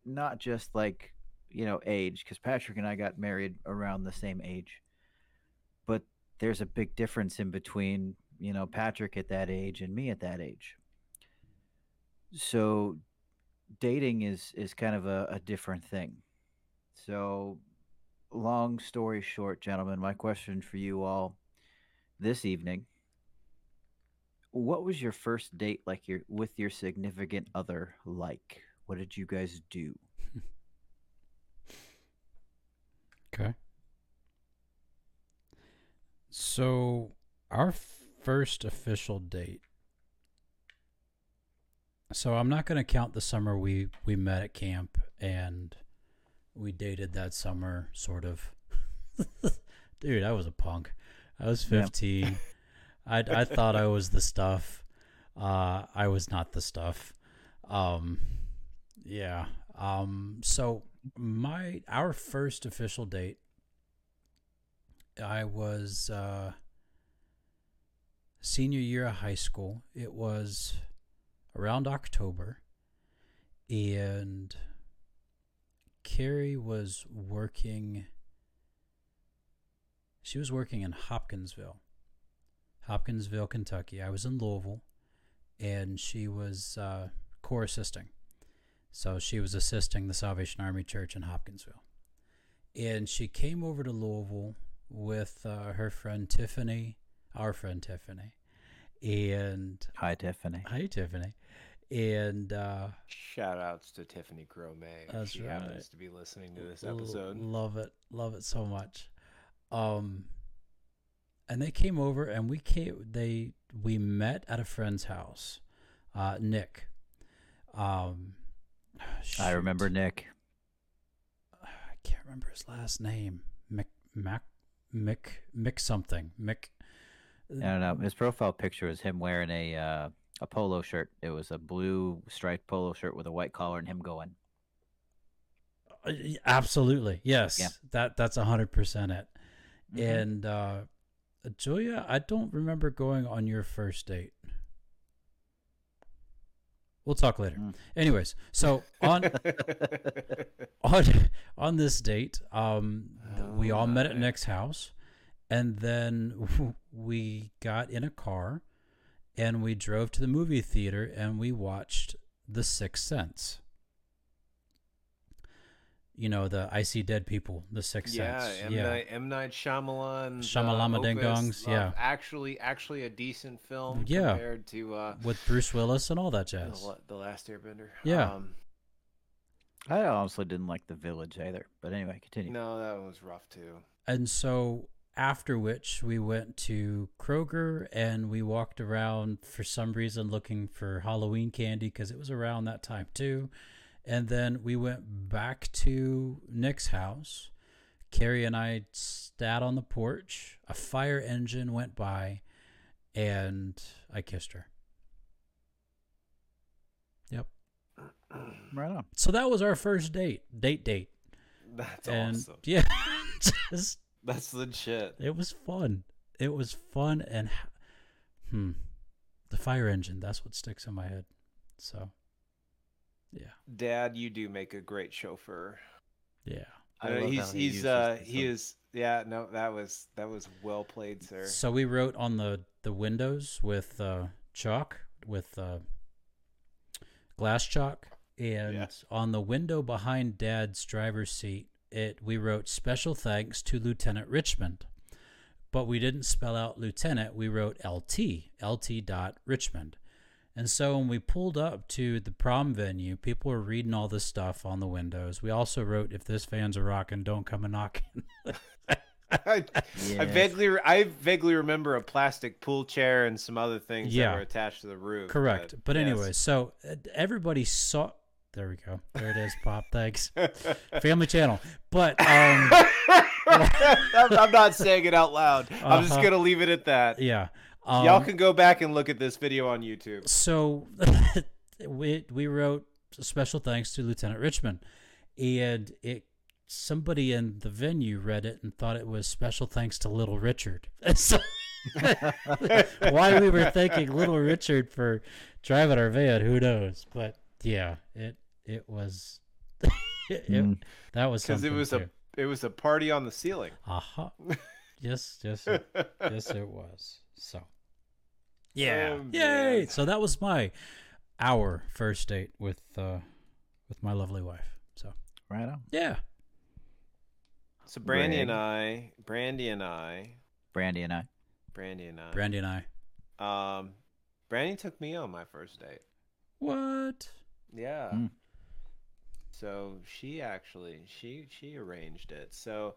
not just like you know age because patrick and i got married around the same age but there's a big difference in between you know patrick at that age and me at that age. So dating is is kind of a, a different thing. So long story short gentlemen my question for you all this evening what was your first date like your with your significant other like what did you guys do Okay. So, our first official date. So, I'm not going to count the summer we we met at camp and we dated that summer sort of. Dude, I was a punk. I was Yeah. 15. I I thought I was the stuff. Uh I was not the stuff. Um yeah. Um so my our first official date I was uh senior year of high school. It was around October and Carrie was working she was working in Hopkinsville. Hopkinsville, Kentucky. I was in Louisville and she was uh, corps assisting. So she was assisting the Salvation Army Church in Hopkinsville. And she came over to Louisville with uh, her friend Tiffany, our friend Tiffany. And hi tiffany hi, Tiffany. And uh, Shout outs to Tiffany Grome. if That's she right. happens to be listening to this L- episode. Love it, love it so much. Um, and they came over, and we came. They we met at a friend's house, uh, Nick. Um, i remember nick I can't remember his last name. Mick Mac Mick Mick something Mick. i don't know his profile picture was him wearing a uh, a polo shirt it was a blue striped polo shirt with a white collar and him going Uh, Absolutely, yes. Yeah. That that's a hundred percent it. Mhm. And uh, Julia, I don't remember going on your first date. We'll talk later. Mm. Anyways, so on on on this date, um, th- we all met at Nick's house, and then we got in a car, and we drove to the movie theater, and we watched The Sixth Sense. You know the I See Dead People, The Sixth yeah, Sense. M Night M Night Shyamalan. Shyamalama Ding Dongs, yeah. actually, actually a decent film. Yeah. compared to uh, with Bruce Willis and all that jazz. La- the Last Airbender. Yeah. Um, I honestly didn't like the village either. But anyway, continue. no, that one was rough too. And so after which we went to Kroger and we walked around for some reason looking for Halloween candy because it was around that time too. And then we went back to Nick's house. Carrie and I sat on the porch. A fire engine went by and I kissed her. Yep. Right on. So that was our first date. Date date. That's and awesome. yeah, just That's legit. It was fun. It was fun and hmm, the fire engine. That's what sticks in my head. So, yeah, Dad, you do make a great chauffeur. yeah. I Uh, love he's how he he's uses uh he is yeah no that was that was well played sir. So we wrote on the the windows with uh, chalk with uh, glass chalk, and Yeah. on the window behind Dad's driver's seat, it we wrote special thanks to Lieutenant Richmond. But we didn't spell out lieutenant. We wrote LT, LT dot Richmond. And so when we pulled up to the prom venue, people were reading all this stuff on the windows. We also wrote, "If this van's a rockin', don't come a knockin'." I, I vaguely I vaguely remember a plastic pool chair and some other things Yeah. that were attached to the roof. Correct. But, yes. anyway, so uh, everybody saw. There we go. There it is. Pop. Thanks. Family Channel. But um, I'm, I'm not saying it out loud. I'm just Uh-huh. gonna leave it at that. yeah. Um, Y'all can go back and look at this video on YouTube. So we we wrote a special thanks to Lieutenant Richmond, and it somebody in the venue read it and thought it was special thanks to Little Richard. So why we were thanking Little Richard for driving our van, who knows? But yeah, it it was it, Mm. that was Because it something was a it was a party on the ceiling. Aha. yes, yes, it, yes, it was. So, yeah, Oh, yay! man. So that was my our first date with uh with my lovely wife. So Right on. yeah, So Brandy Greg. and I, Brandy and I, Brandy and I. Brandy and I, Brandy and I. um, Brandy took me on my first date. What? Yeah. Hmm. So she actually she she arranged it. So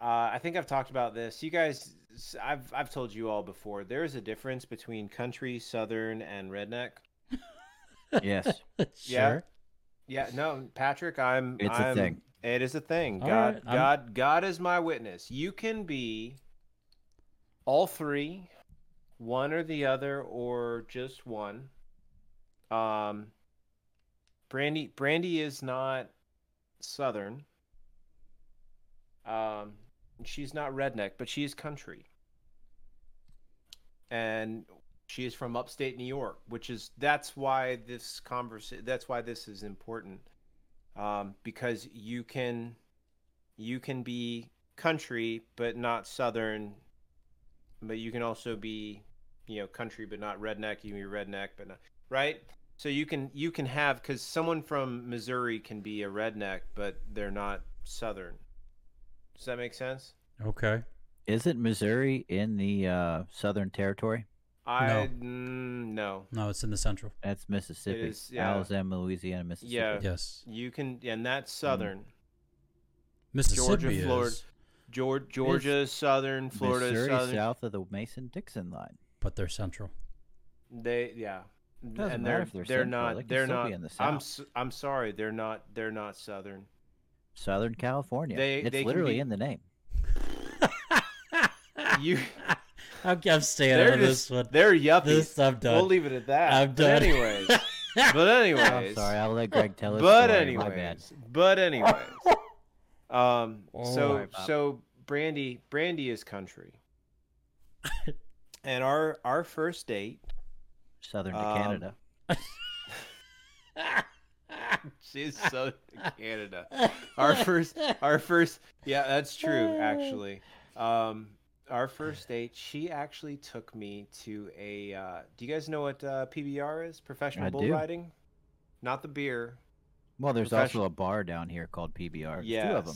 uh, I think I've talked about this. You guys, I've I've told you all before. There is a difference between country, southern, and redneck. Yes. Yeah. sure. Yeah, no, Patrick, I'm. It's a I'm- thing. It is a thing. All God, right, I'm- God, God is my witness. You can be all three, one or the other, or just one. Um, Brandy, Brandy is not southern. Um, she's not redneck, but she's country, and she is from upstate New York, which is that's why this conversation. That's why this is important. Um, because you can you can be country but not southern but you can also be you know country but not redneck. You can be redneck but not right? So you can you can have because someone from missouri can be a redneck but they're not southern does that make sense Okay. Isn't Missouri in the uh, Southern Territory? i No. mm, no No, it's in the central. That's Mississippi. is, yeah. Alabama, Louisiana, Mississippi. Yeah. Yes. you can and that's southern Mississippi Georgia, Florida. is, Georgia, Georgia is southern Florida is Missouri southern south of the Mason-Dixon line. but they're central. They yeah. Doesn't and matter they're if they're they're central, not they can they're still not be in the I'm South. s- I'm sorry, they're not they're not southern. Southern California. They- it's they literally be- in the name. You I'm, I'm staying they're out of just this one. they're yuppies. This I'm done. We'll leave it at that. I'm done. But anyways, But anyways, I'm sorry. I'll let Greg tell his but story. Anyways, but anyways, um, Oh, so so Brandy, Brandy is country, and our our first date. Southern to Um, Canada. She's so Canada. Our first, our first, yeah, that's true. Actually, um, our first date, she actually took me to a. Uh, do you guys know what uh, PBR is? Professional I bull do. riding, not the beer. Well, there's also a bar down here called PBR. Yes. Two of them.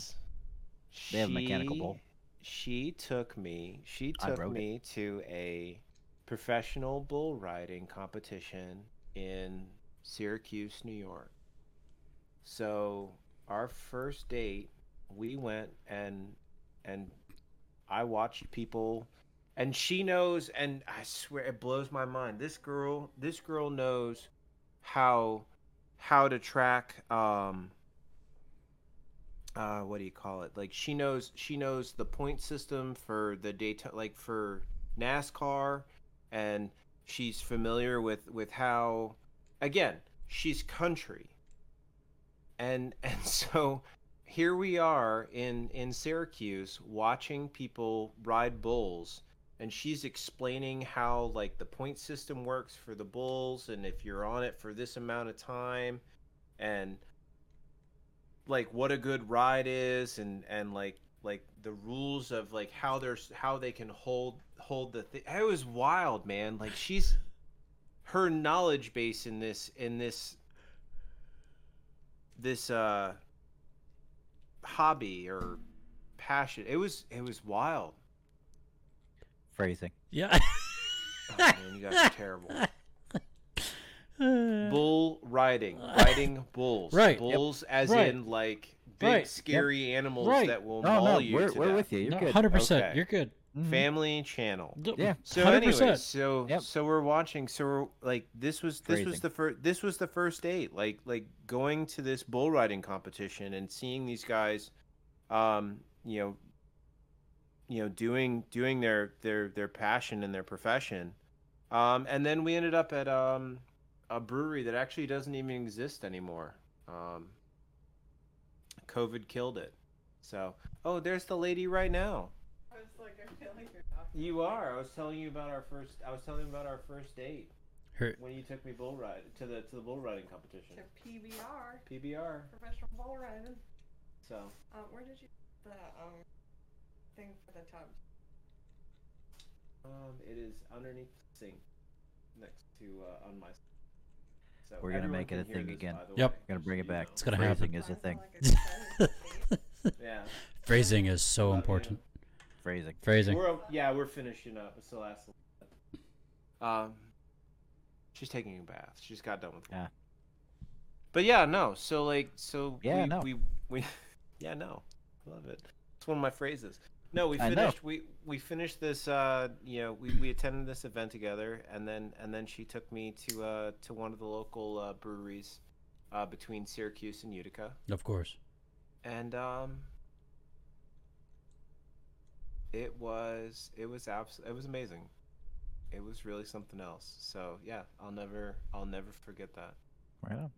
They have a mechanical bull. She took me. She took rode it. me to a professional bull riding competition in Syracuse, New York. So our first date, we went and and I watched people, and she knows, and I swear it blows my mind. This girl, this girl knows how how to track um uh what do you call it like she knows she knows the point system for the data like for nascar and she's familiar with with how again she's country and and so here we are in in syracuse watching people ride bulls and she's explaining how like the point system works for the bulls and if you're on it for this amount of time and like what a good ride is and and like like the rules of like how there's how they can hold hold the thing it was wild man. Like she's her knowledge base in this in this this uh hobby or passion it was it was wild Phrasing. Yeah. oh man you guys are terrible bull riding riding bulls Right, yep, bulls as right. in like big Right, yep, scary animals right. that will No, maul no, you we're, to we're with you. You're no, good. hundred percent. Okay. You're good. Mhm. family channel Yeah. so 100%. anyway so Yep. so we're watching so we're like this was this was the first this was the first date like like going to this bull riding competition and seeing these guys um you know you know doing doing their their their passion and their profession um and then we ended up at um a brewery that actually doesn't even exist anymore um covid killed it so oh there's the lady right now I was like, I feel like you're talking. you are. I was telling you about our first. I was telling you about our first date Her, when you took me bull ride to the to the bull riding competition. To PBR, PBR. professional bull riding. So Um, where did you the um thing for the tubs? um, it is underneath the sink, next to uh, on my. So We're gonna make it a thing this, again. by the Yep. way, Gonna bring it back. It's gonna Phrasing happen. is a I feel thing. like it's kind of Yeah. phrasing is so Love you. important. Phrasing. Phrasing. We're yeah, we're finishing up. It's the last. Um, she's taking a bath. She just got done with. Ah. But yeah, no. So like, so Yeah, we, no. we we yeah, no, love it. It's one of my phrases. No, we finished. We we finished this. Uh, you know, we, we attended this event together, and then and then she took me to uh to one of the local uh, breweries, uh, between Syracuse and Utica, Of course. and um. It was it was abs- it was amazing. It was really something else. So yeah, I'll never I'll never forget that. Right on.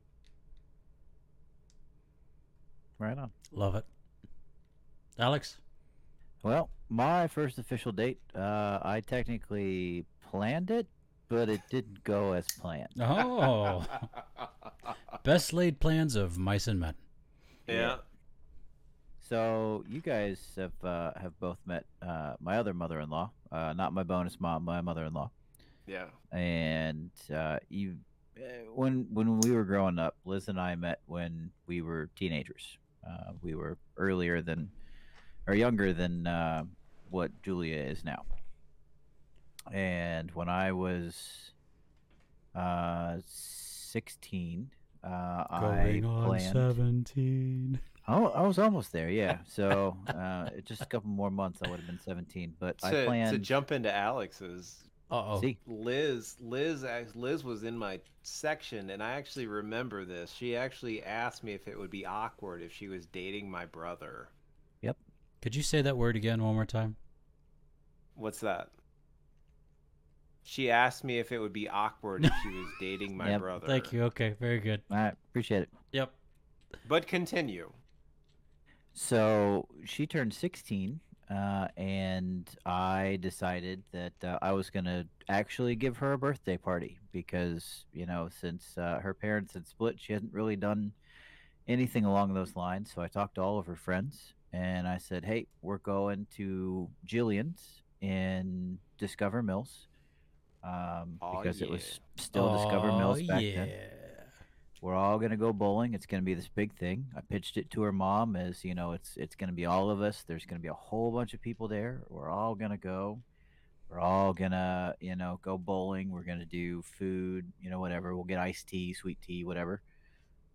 Right on. Love it. Alex. Well, my first official date, uh, I technically planned it, but it didn't go as planned. Oh, best laid plans of mice and men. yeah. So you guys have uh, have both met uh, my other mother-in-law, uh, not my bonus mom, my mother-in-law, Yeah. and uh, you. uh, When when we were growing up, Liz and I met when we were teenagers. Uh, we were earlier than, or younger than uh, what Julia is now. And when I was uh, sixteen, uh, I planned. seventeen. Oh, I was almost there. Yeah. So uh, just a couple more months, I would have been 17. But I To, planned. to jump into Alex's Uh oh. See, Liz, Liz, Liz was in my section, and I actually remember this. She actually asked me if it would be awkward if she was dating my brother. Yep. Could you say that word again one more time? What's that? She asked me if it would be awkward if she was dating my Yep, brother. Thank you. Okay, very good. All right, appreciate it. Yep. But continue. So she turned 16, uh, and I decided that uh, I was going to actually give her a birthday party because, you know, since uh, her parents had split, she hadn't really done anything along those lines. So I talked to all of her friends and I said, hey, we're going to Jillian's in Discover Mills um, Aw, because it was still Discover Mills back yeah. then we're all gonna go bowling. It's gonna be this big thing. I pitched it to her mom as you know, it's it's gonna be all of us. There's gonna be a whole bunch of people there. We're all gonna go. We're all gonna you know go bowling. We're gonna do food. You know whatever. We'll get iced tea, sweet tea, whatever.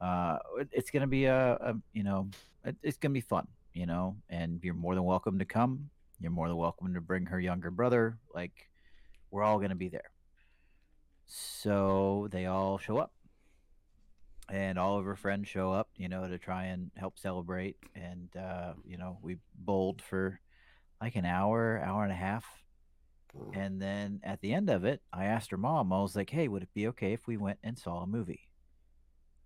Uh, it's gonna be a, a you know it's gonna be fun. You know, and you're more than welcome to come. You're more than welcome to bring her younger brother. Like we're all gonna be there. So they all show up and all of her friends show up, you know, to try and help celebrate. And uh, you know, we bowled for like an hour, hour and a half. And then at the end of it, I asked her mom, I was like, "Hey, would it be okay if we went and saw a movie?"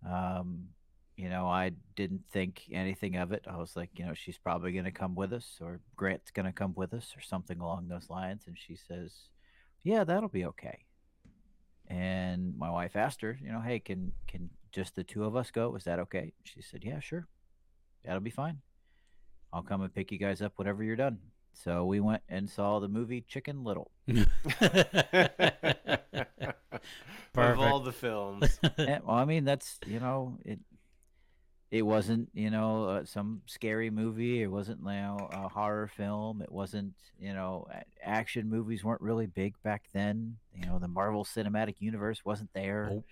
Um, you know, I didn't think anything of it. I was like, you know, she's probably going to come with us, or Grant's going to come with us, or something along those lines. And she says, "Yeah, that'll be okay." And my wife asked her, you know, hey, can can just the two of us go? Is that okay? She said, yeah, sure. That'll be fine. I'll come and pick you guys up whenever you're done. So we went and saw the movie Chicken Little. of all the films. Eh, well, I mean, that's you know, it it wasn't you know uh, some scary movie. It wasn't you know a horror film. It wasn't you know action movies weren't really big back then. You know, the Marvel Cinematic Universe wasn't there. Nope.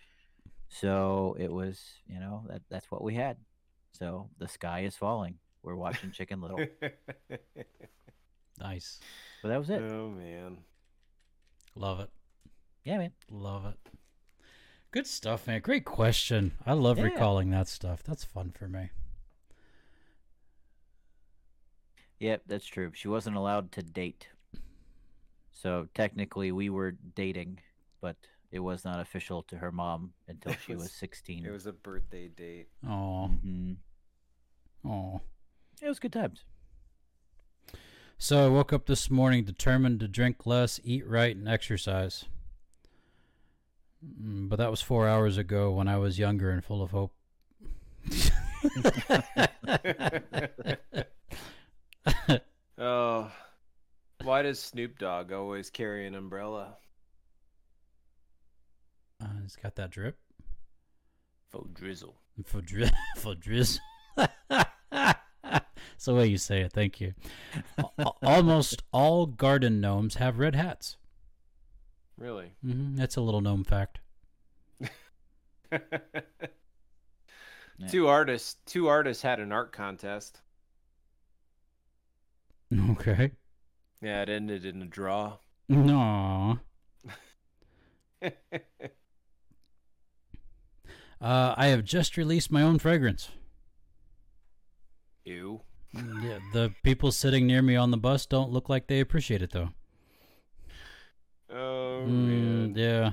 So it was you know that that's what we had. So the sky is falling. We're watching Chicken Little. Nice. But that was it. oh man. Love it. Yeah, man. Love it. Good stuff, man. Great question. I love Yeah. recalling that stuff. That's fun for me. Yep, that's true. She wasn't allowed to date. So technically we were dating, but it was not official to her mom until she was, was- 16. It was a birthday date. Oh, oh. It was good times. So I woke up this morning determined to drink less, eat right, and exercise. Mm, But that was four hours ago when I was younger and full of hope. Oh, why does Snoop Dogg always carry an umbrella? Uh, it's got that drip For drizzle. for dri- for drizzle. That's the way you say it. Thank you. Al- al- Almost all garden gnomes have red hats. Really? hmm That's a little known fact. Two artists. Two artists had an art contest. Okay. Yeah, it ended in a draw. No. Uh, I have just released my own fragrance. Ew. Yeah, the people sitting near me on the bus don't look like they appreciate it though. Oh Mm, man. yeah.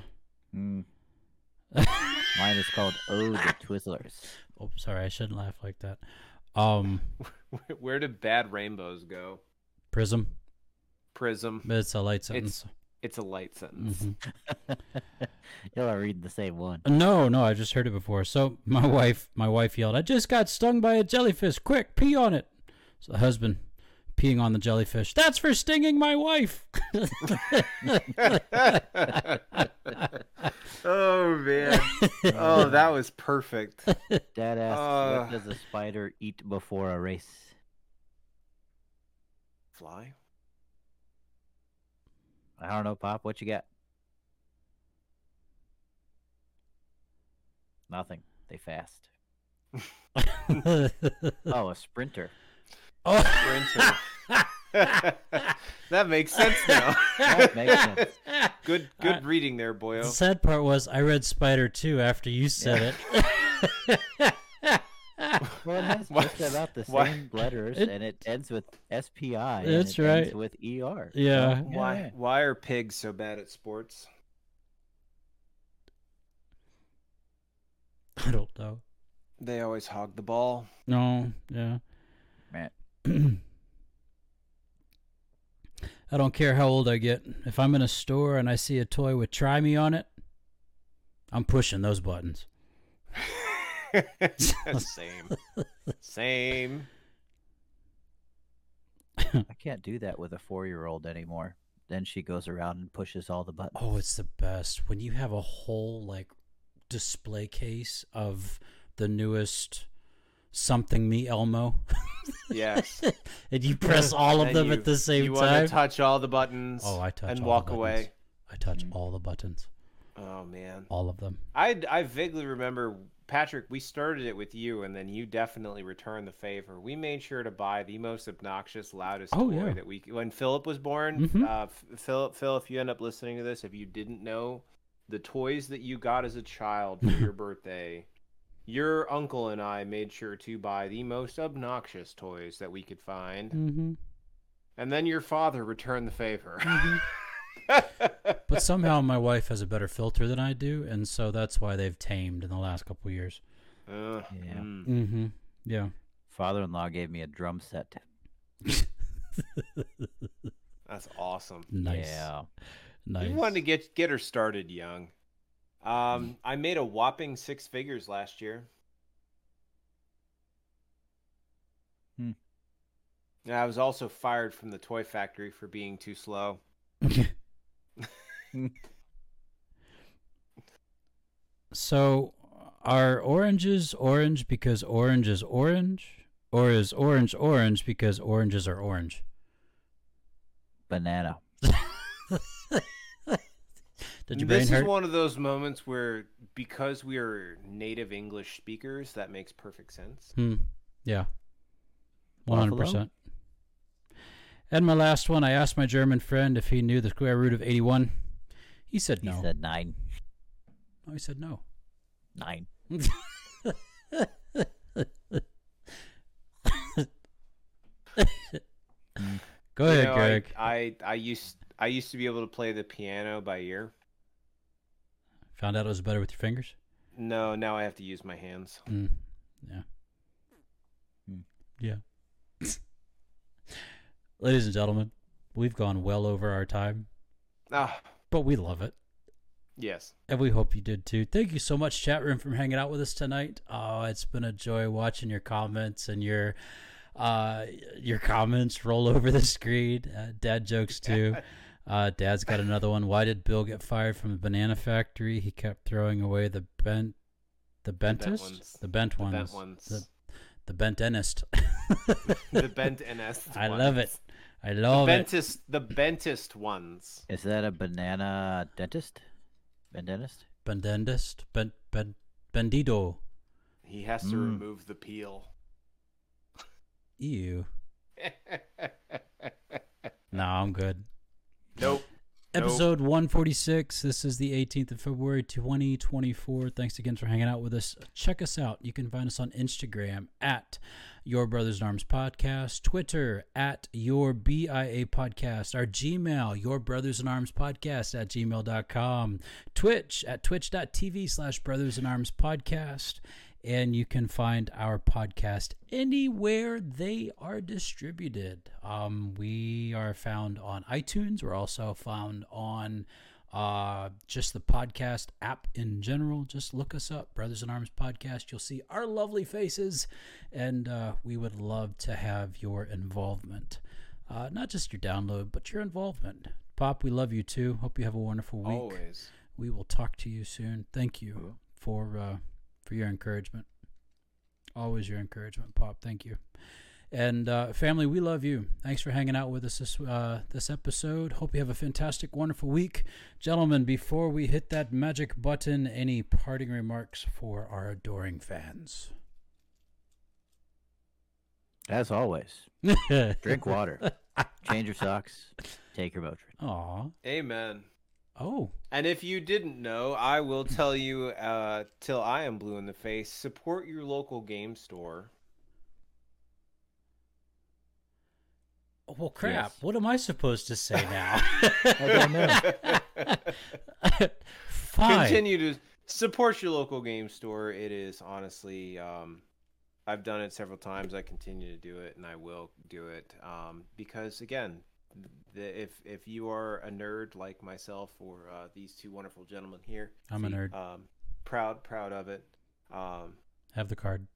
Mm. Mine is called Oh the Twizzlers. Oh, sorry, I shouldn't laugh like that. Um, Where did bad rainbows go? Prism. Prism. It's a light sentence. It's a light sentence. Mhm. Y'all are reading the same one. No, no, I just heard it before. So my wife, my wife yelled, "I just got stung by a jellyfish! Quick, pee on it!" So the husband peeing on the jellyfish. That's for stinging my wife. oh man. Oh, that was perfect. Dad asks, Uh. what does a spider eat before a race? Fly. I don't know, Pop. What you got? Nothing. They fast. Oh, a sprinter. Oh. that makes sense now. that makes sense. Good, good uh, reading there, Boyo. The sad part was I read Spider Two after you said yeah. it. well, it has just about the same letters, it, and it ends with SPI. That's right. with ER. Yeah. Why? Yeah. Why are pigs so bad at sports? I don't know. They always hog the ball. No. Yeah. Matt. I don't care how old I get. If I'm in a store and I see a toy with "Try Me" on it, I'm pushing those buttons. Same. Same. I can't do that with a four year old anymore. Then she goes around and pushes all the buttons. Oh, it's the best when you have a whole like display case of the newest something me Elmo, Yes. and you press all of And them you- at the same you time. want to touch all the buttons. oh, I touch and all walk away. I touch all the buttons, Oh man. all of them. I I vaguely remember Patrick. We started it with you, and then you definitely returned the favor. We made sure to buy the most obnoxious, loudest Oh, toy yeah. that we. When Philip was born, Mhm. uh, F- Philip, Phil, if you end up listening to this, if you didn't know, the toys that you got as a child for your birthday, your uncle and I made sure to buy the most obnoxious toys that we could find, Mm-hmm. and then your father returned the favor. But somehow my wife has a better filter than I do, and so that's why they've tamed in the last couple of years. Uh, Yeah. mm. Mm-hmm. Yeah. Father in law gave me a drum set. That's awesome. Nice. Yeah. Nice. We wanted to get get her started young. Um, I made a whopping six figures last year. Hmm. And I was also fired from the toy factory for being too slow. so, are oranges orange because orange is orange, or is orange orange because oranges are orange? Banana. Did your this brain is one of those moments where, because we are native English speakers, that makes perfect sense. Hmm. Yeah. One hundred percent. And my last one, I asked my German friend if he knew the square root of eighty-one. He said no. He said nine. no, he said no. Nine. Go You ahead, know, Greg. I, I I used I used to be able to play the piano by ear. Found out it was better with your fingers. No, now I have to use my hands. Mm. Yeah. Hmm. Yeah. Ladies and gentlemen, we've gone well over our time, Ah, but we love it. yes. And we hope you did too. Thank you so much, chat room, for hanging out with us tonight. Oh, it's been a joy watching your comments and your uh your comments roll over the screen. Uh, dad jokes too. Uh, Dad's got another one. Why did Bill get fired from the banana factory? He kept throwing away the bent, the bentist, ones. the bent The ones, bent ones. the the bent dentist. the bent dentist. I love it. ones. I The love it. bentist, the bentist ones. Is that a banana dentist? Ben dentist? Bendendist, ben ben bendido. He has to Mm. remove the peel. Ew. No, I'm good. Episode 146. This is the 18th of February 2024. Thanks again for hanging out with us. Check us out. You can find us on Instagram at Your Brothers in Arms Podcast, Twitter at Your BIA Podcast, our Gmail, Your Brothers in Arms Podcast at gmail.com, Twitch at twitch.tv slash Brothers in Arms Podcast. And you can find our podcast anywhere they are distributed. Um, we are found on iTunes. We're also found on uh, just the podcast app in general. Just look us up, Brothers in Arms Podcast. You'll see our lovely faces, and uh, we would love to have your involvement. Uh, not just your download, but your involvement. Pop, we love you too. Hope you have a wonderful week. Always. We will talk to you soon. Thank you for uh, for your encouragement. Always your encouragement, Pop. Thank you. And uh, family, we love you. Thanks for hanging out with us this uh, this episode. Hope you have a fantastic, wonderful week, gentlemen. Before we hit that magic button, any parting remarks for our adoring fans? As always, drink water, change your socks, take your Motrin. Aw. Amen. Oh. And if you didn't know, I will tell you uh, till I am blue in the face. Support your local game store. Well, crap. Yes. What am I supposed to say now? I don't know. Fine. continue to support your local game store. It is honestly, um, I've done it several times. I continue to do it, and I will do it um, because again, the, if if you are a nerd like myself or uh, these two wonderful gentlemen here, I'm a nerd. um, proud proud of it. Um, Have the card.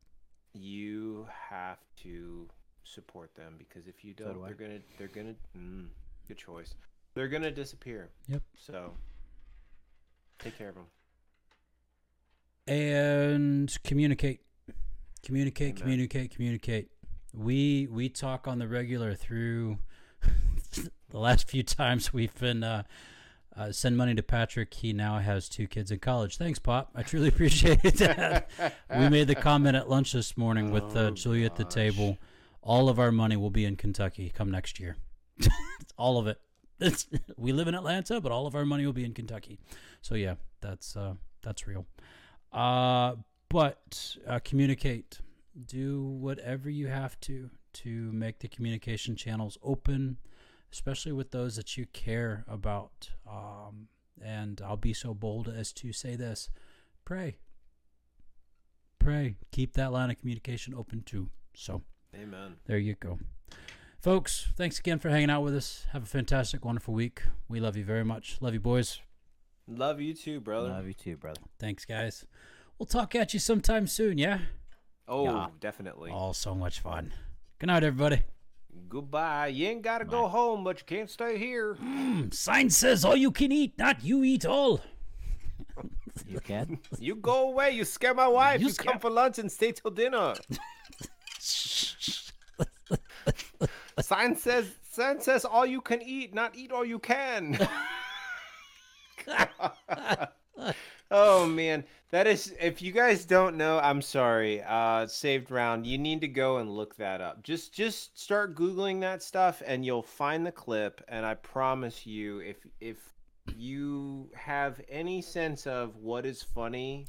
you have to support them because if you don't, do they're gonna they're gonna mm, good choice. They're gonna disappear. Yep. So take care of them. and communicate communicate Amen. communicate communicate we we talk on the regular through the last few times we've been uh, uh send money to patrick he now has two kids in college. Thanks pop. I truly appreciate that. We made the comment at lunch this morning with uh, Oh, julie at the table. All of our money will be in kentucky come next year. All of it. It's, we live in atlanta but all of our money will be in kentucky. So yeah that's uh that's real. Uh, but uh, communicate. Do whatever you have to to make the communication channels open, especially with those that you care about. Um, and I'll be so bold as to say this pray. Pray. Keep that line of communication open too. So Amen. there you go. Folks, thanks again for hanging out with us. Have a fantastic, wonderful week. We love you very much. Love you, boys. Love you too, brother. Love you too, brother. Thanks, guys. We'll talk at you sometime soon, yeah? Oh, Yeah. definitely. Oh, so much fun. Good night, everybody. Goodbye. You ain't gotta go home, but you can't stay here. Mm, sign says all you can eat, not you eat all. You can. You go away. You scare my wife. You You, scare- come for lunch and stay till dinner. Sign says sign says all you can eat, not eat all you can. oh man, that is if you guys don't know, I'm sorry. Uh saved round. You need to go and look that up. Just just start googling that stuff and you'll find the clip and I promise you if if you have any sense of what is funny,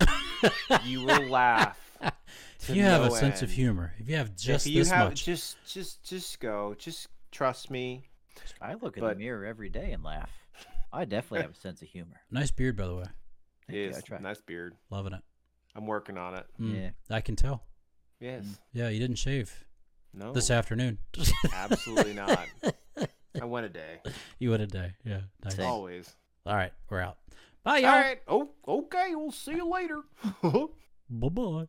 you will laugh. If to you have a no sense of humor, if you have just if you this have much, just just just go. Just trust me. I look in But- the mirror every day and laugh. I definitely have a sense of humor. nice beard, by the way. Thank you, I Yes, try. nice beard. Loving it. I'm working on it. Mm, Yeah. I can tell. Yes. Yeah, you didn't shave No. this afternoon. Absolutely not. I went a day. you would a day. Yeah. Nice. Always. All right, we're out. Bye, y'all. All right. Oh, okay. We'll see you later. Bye bye.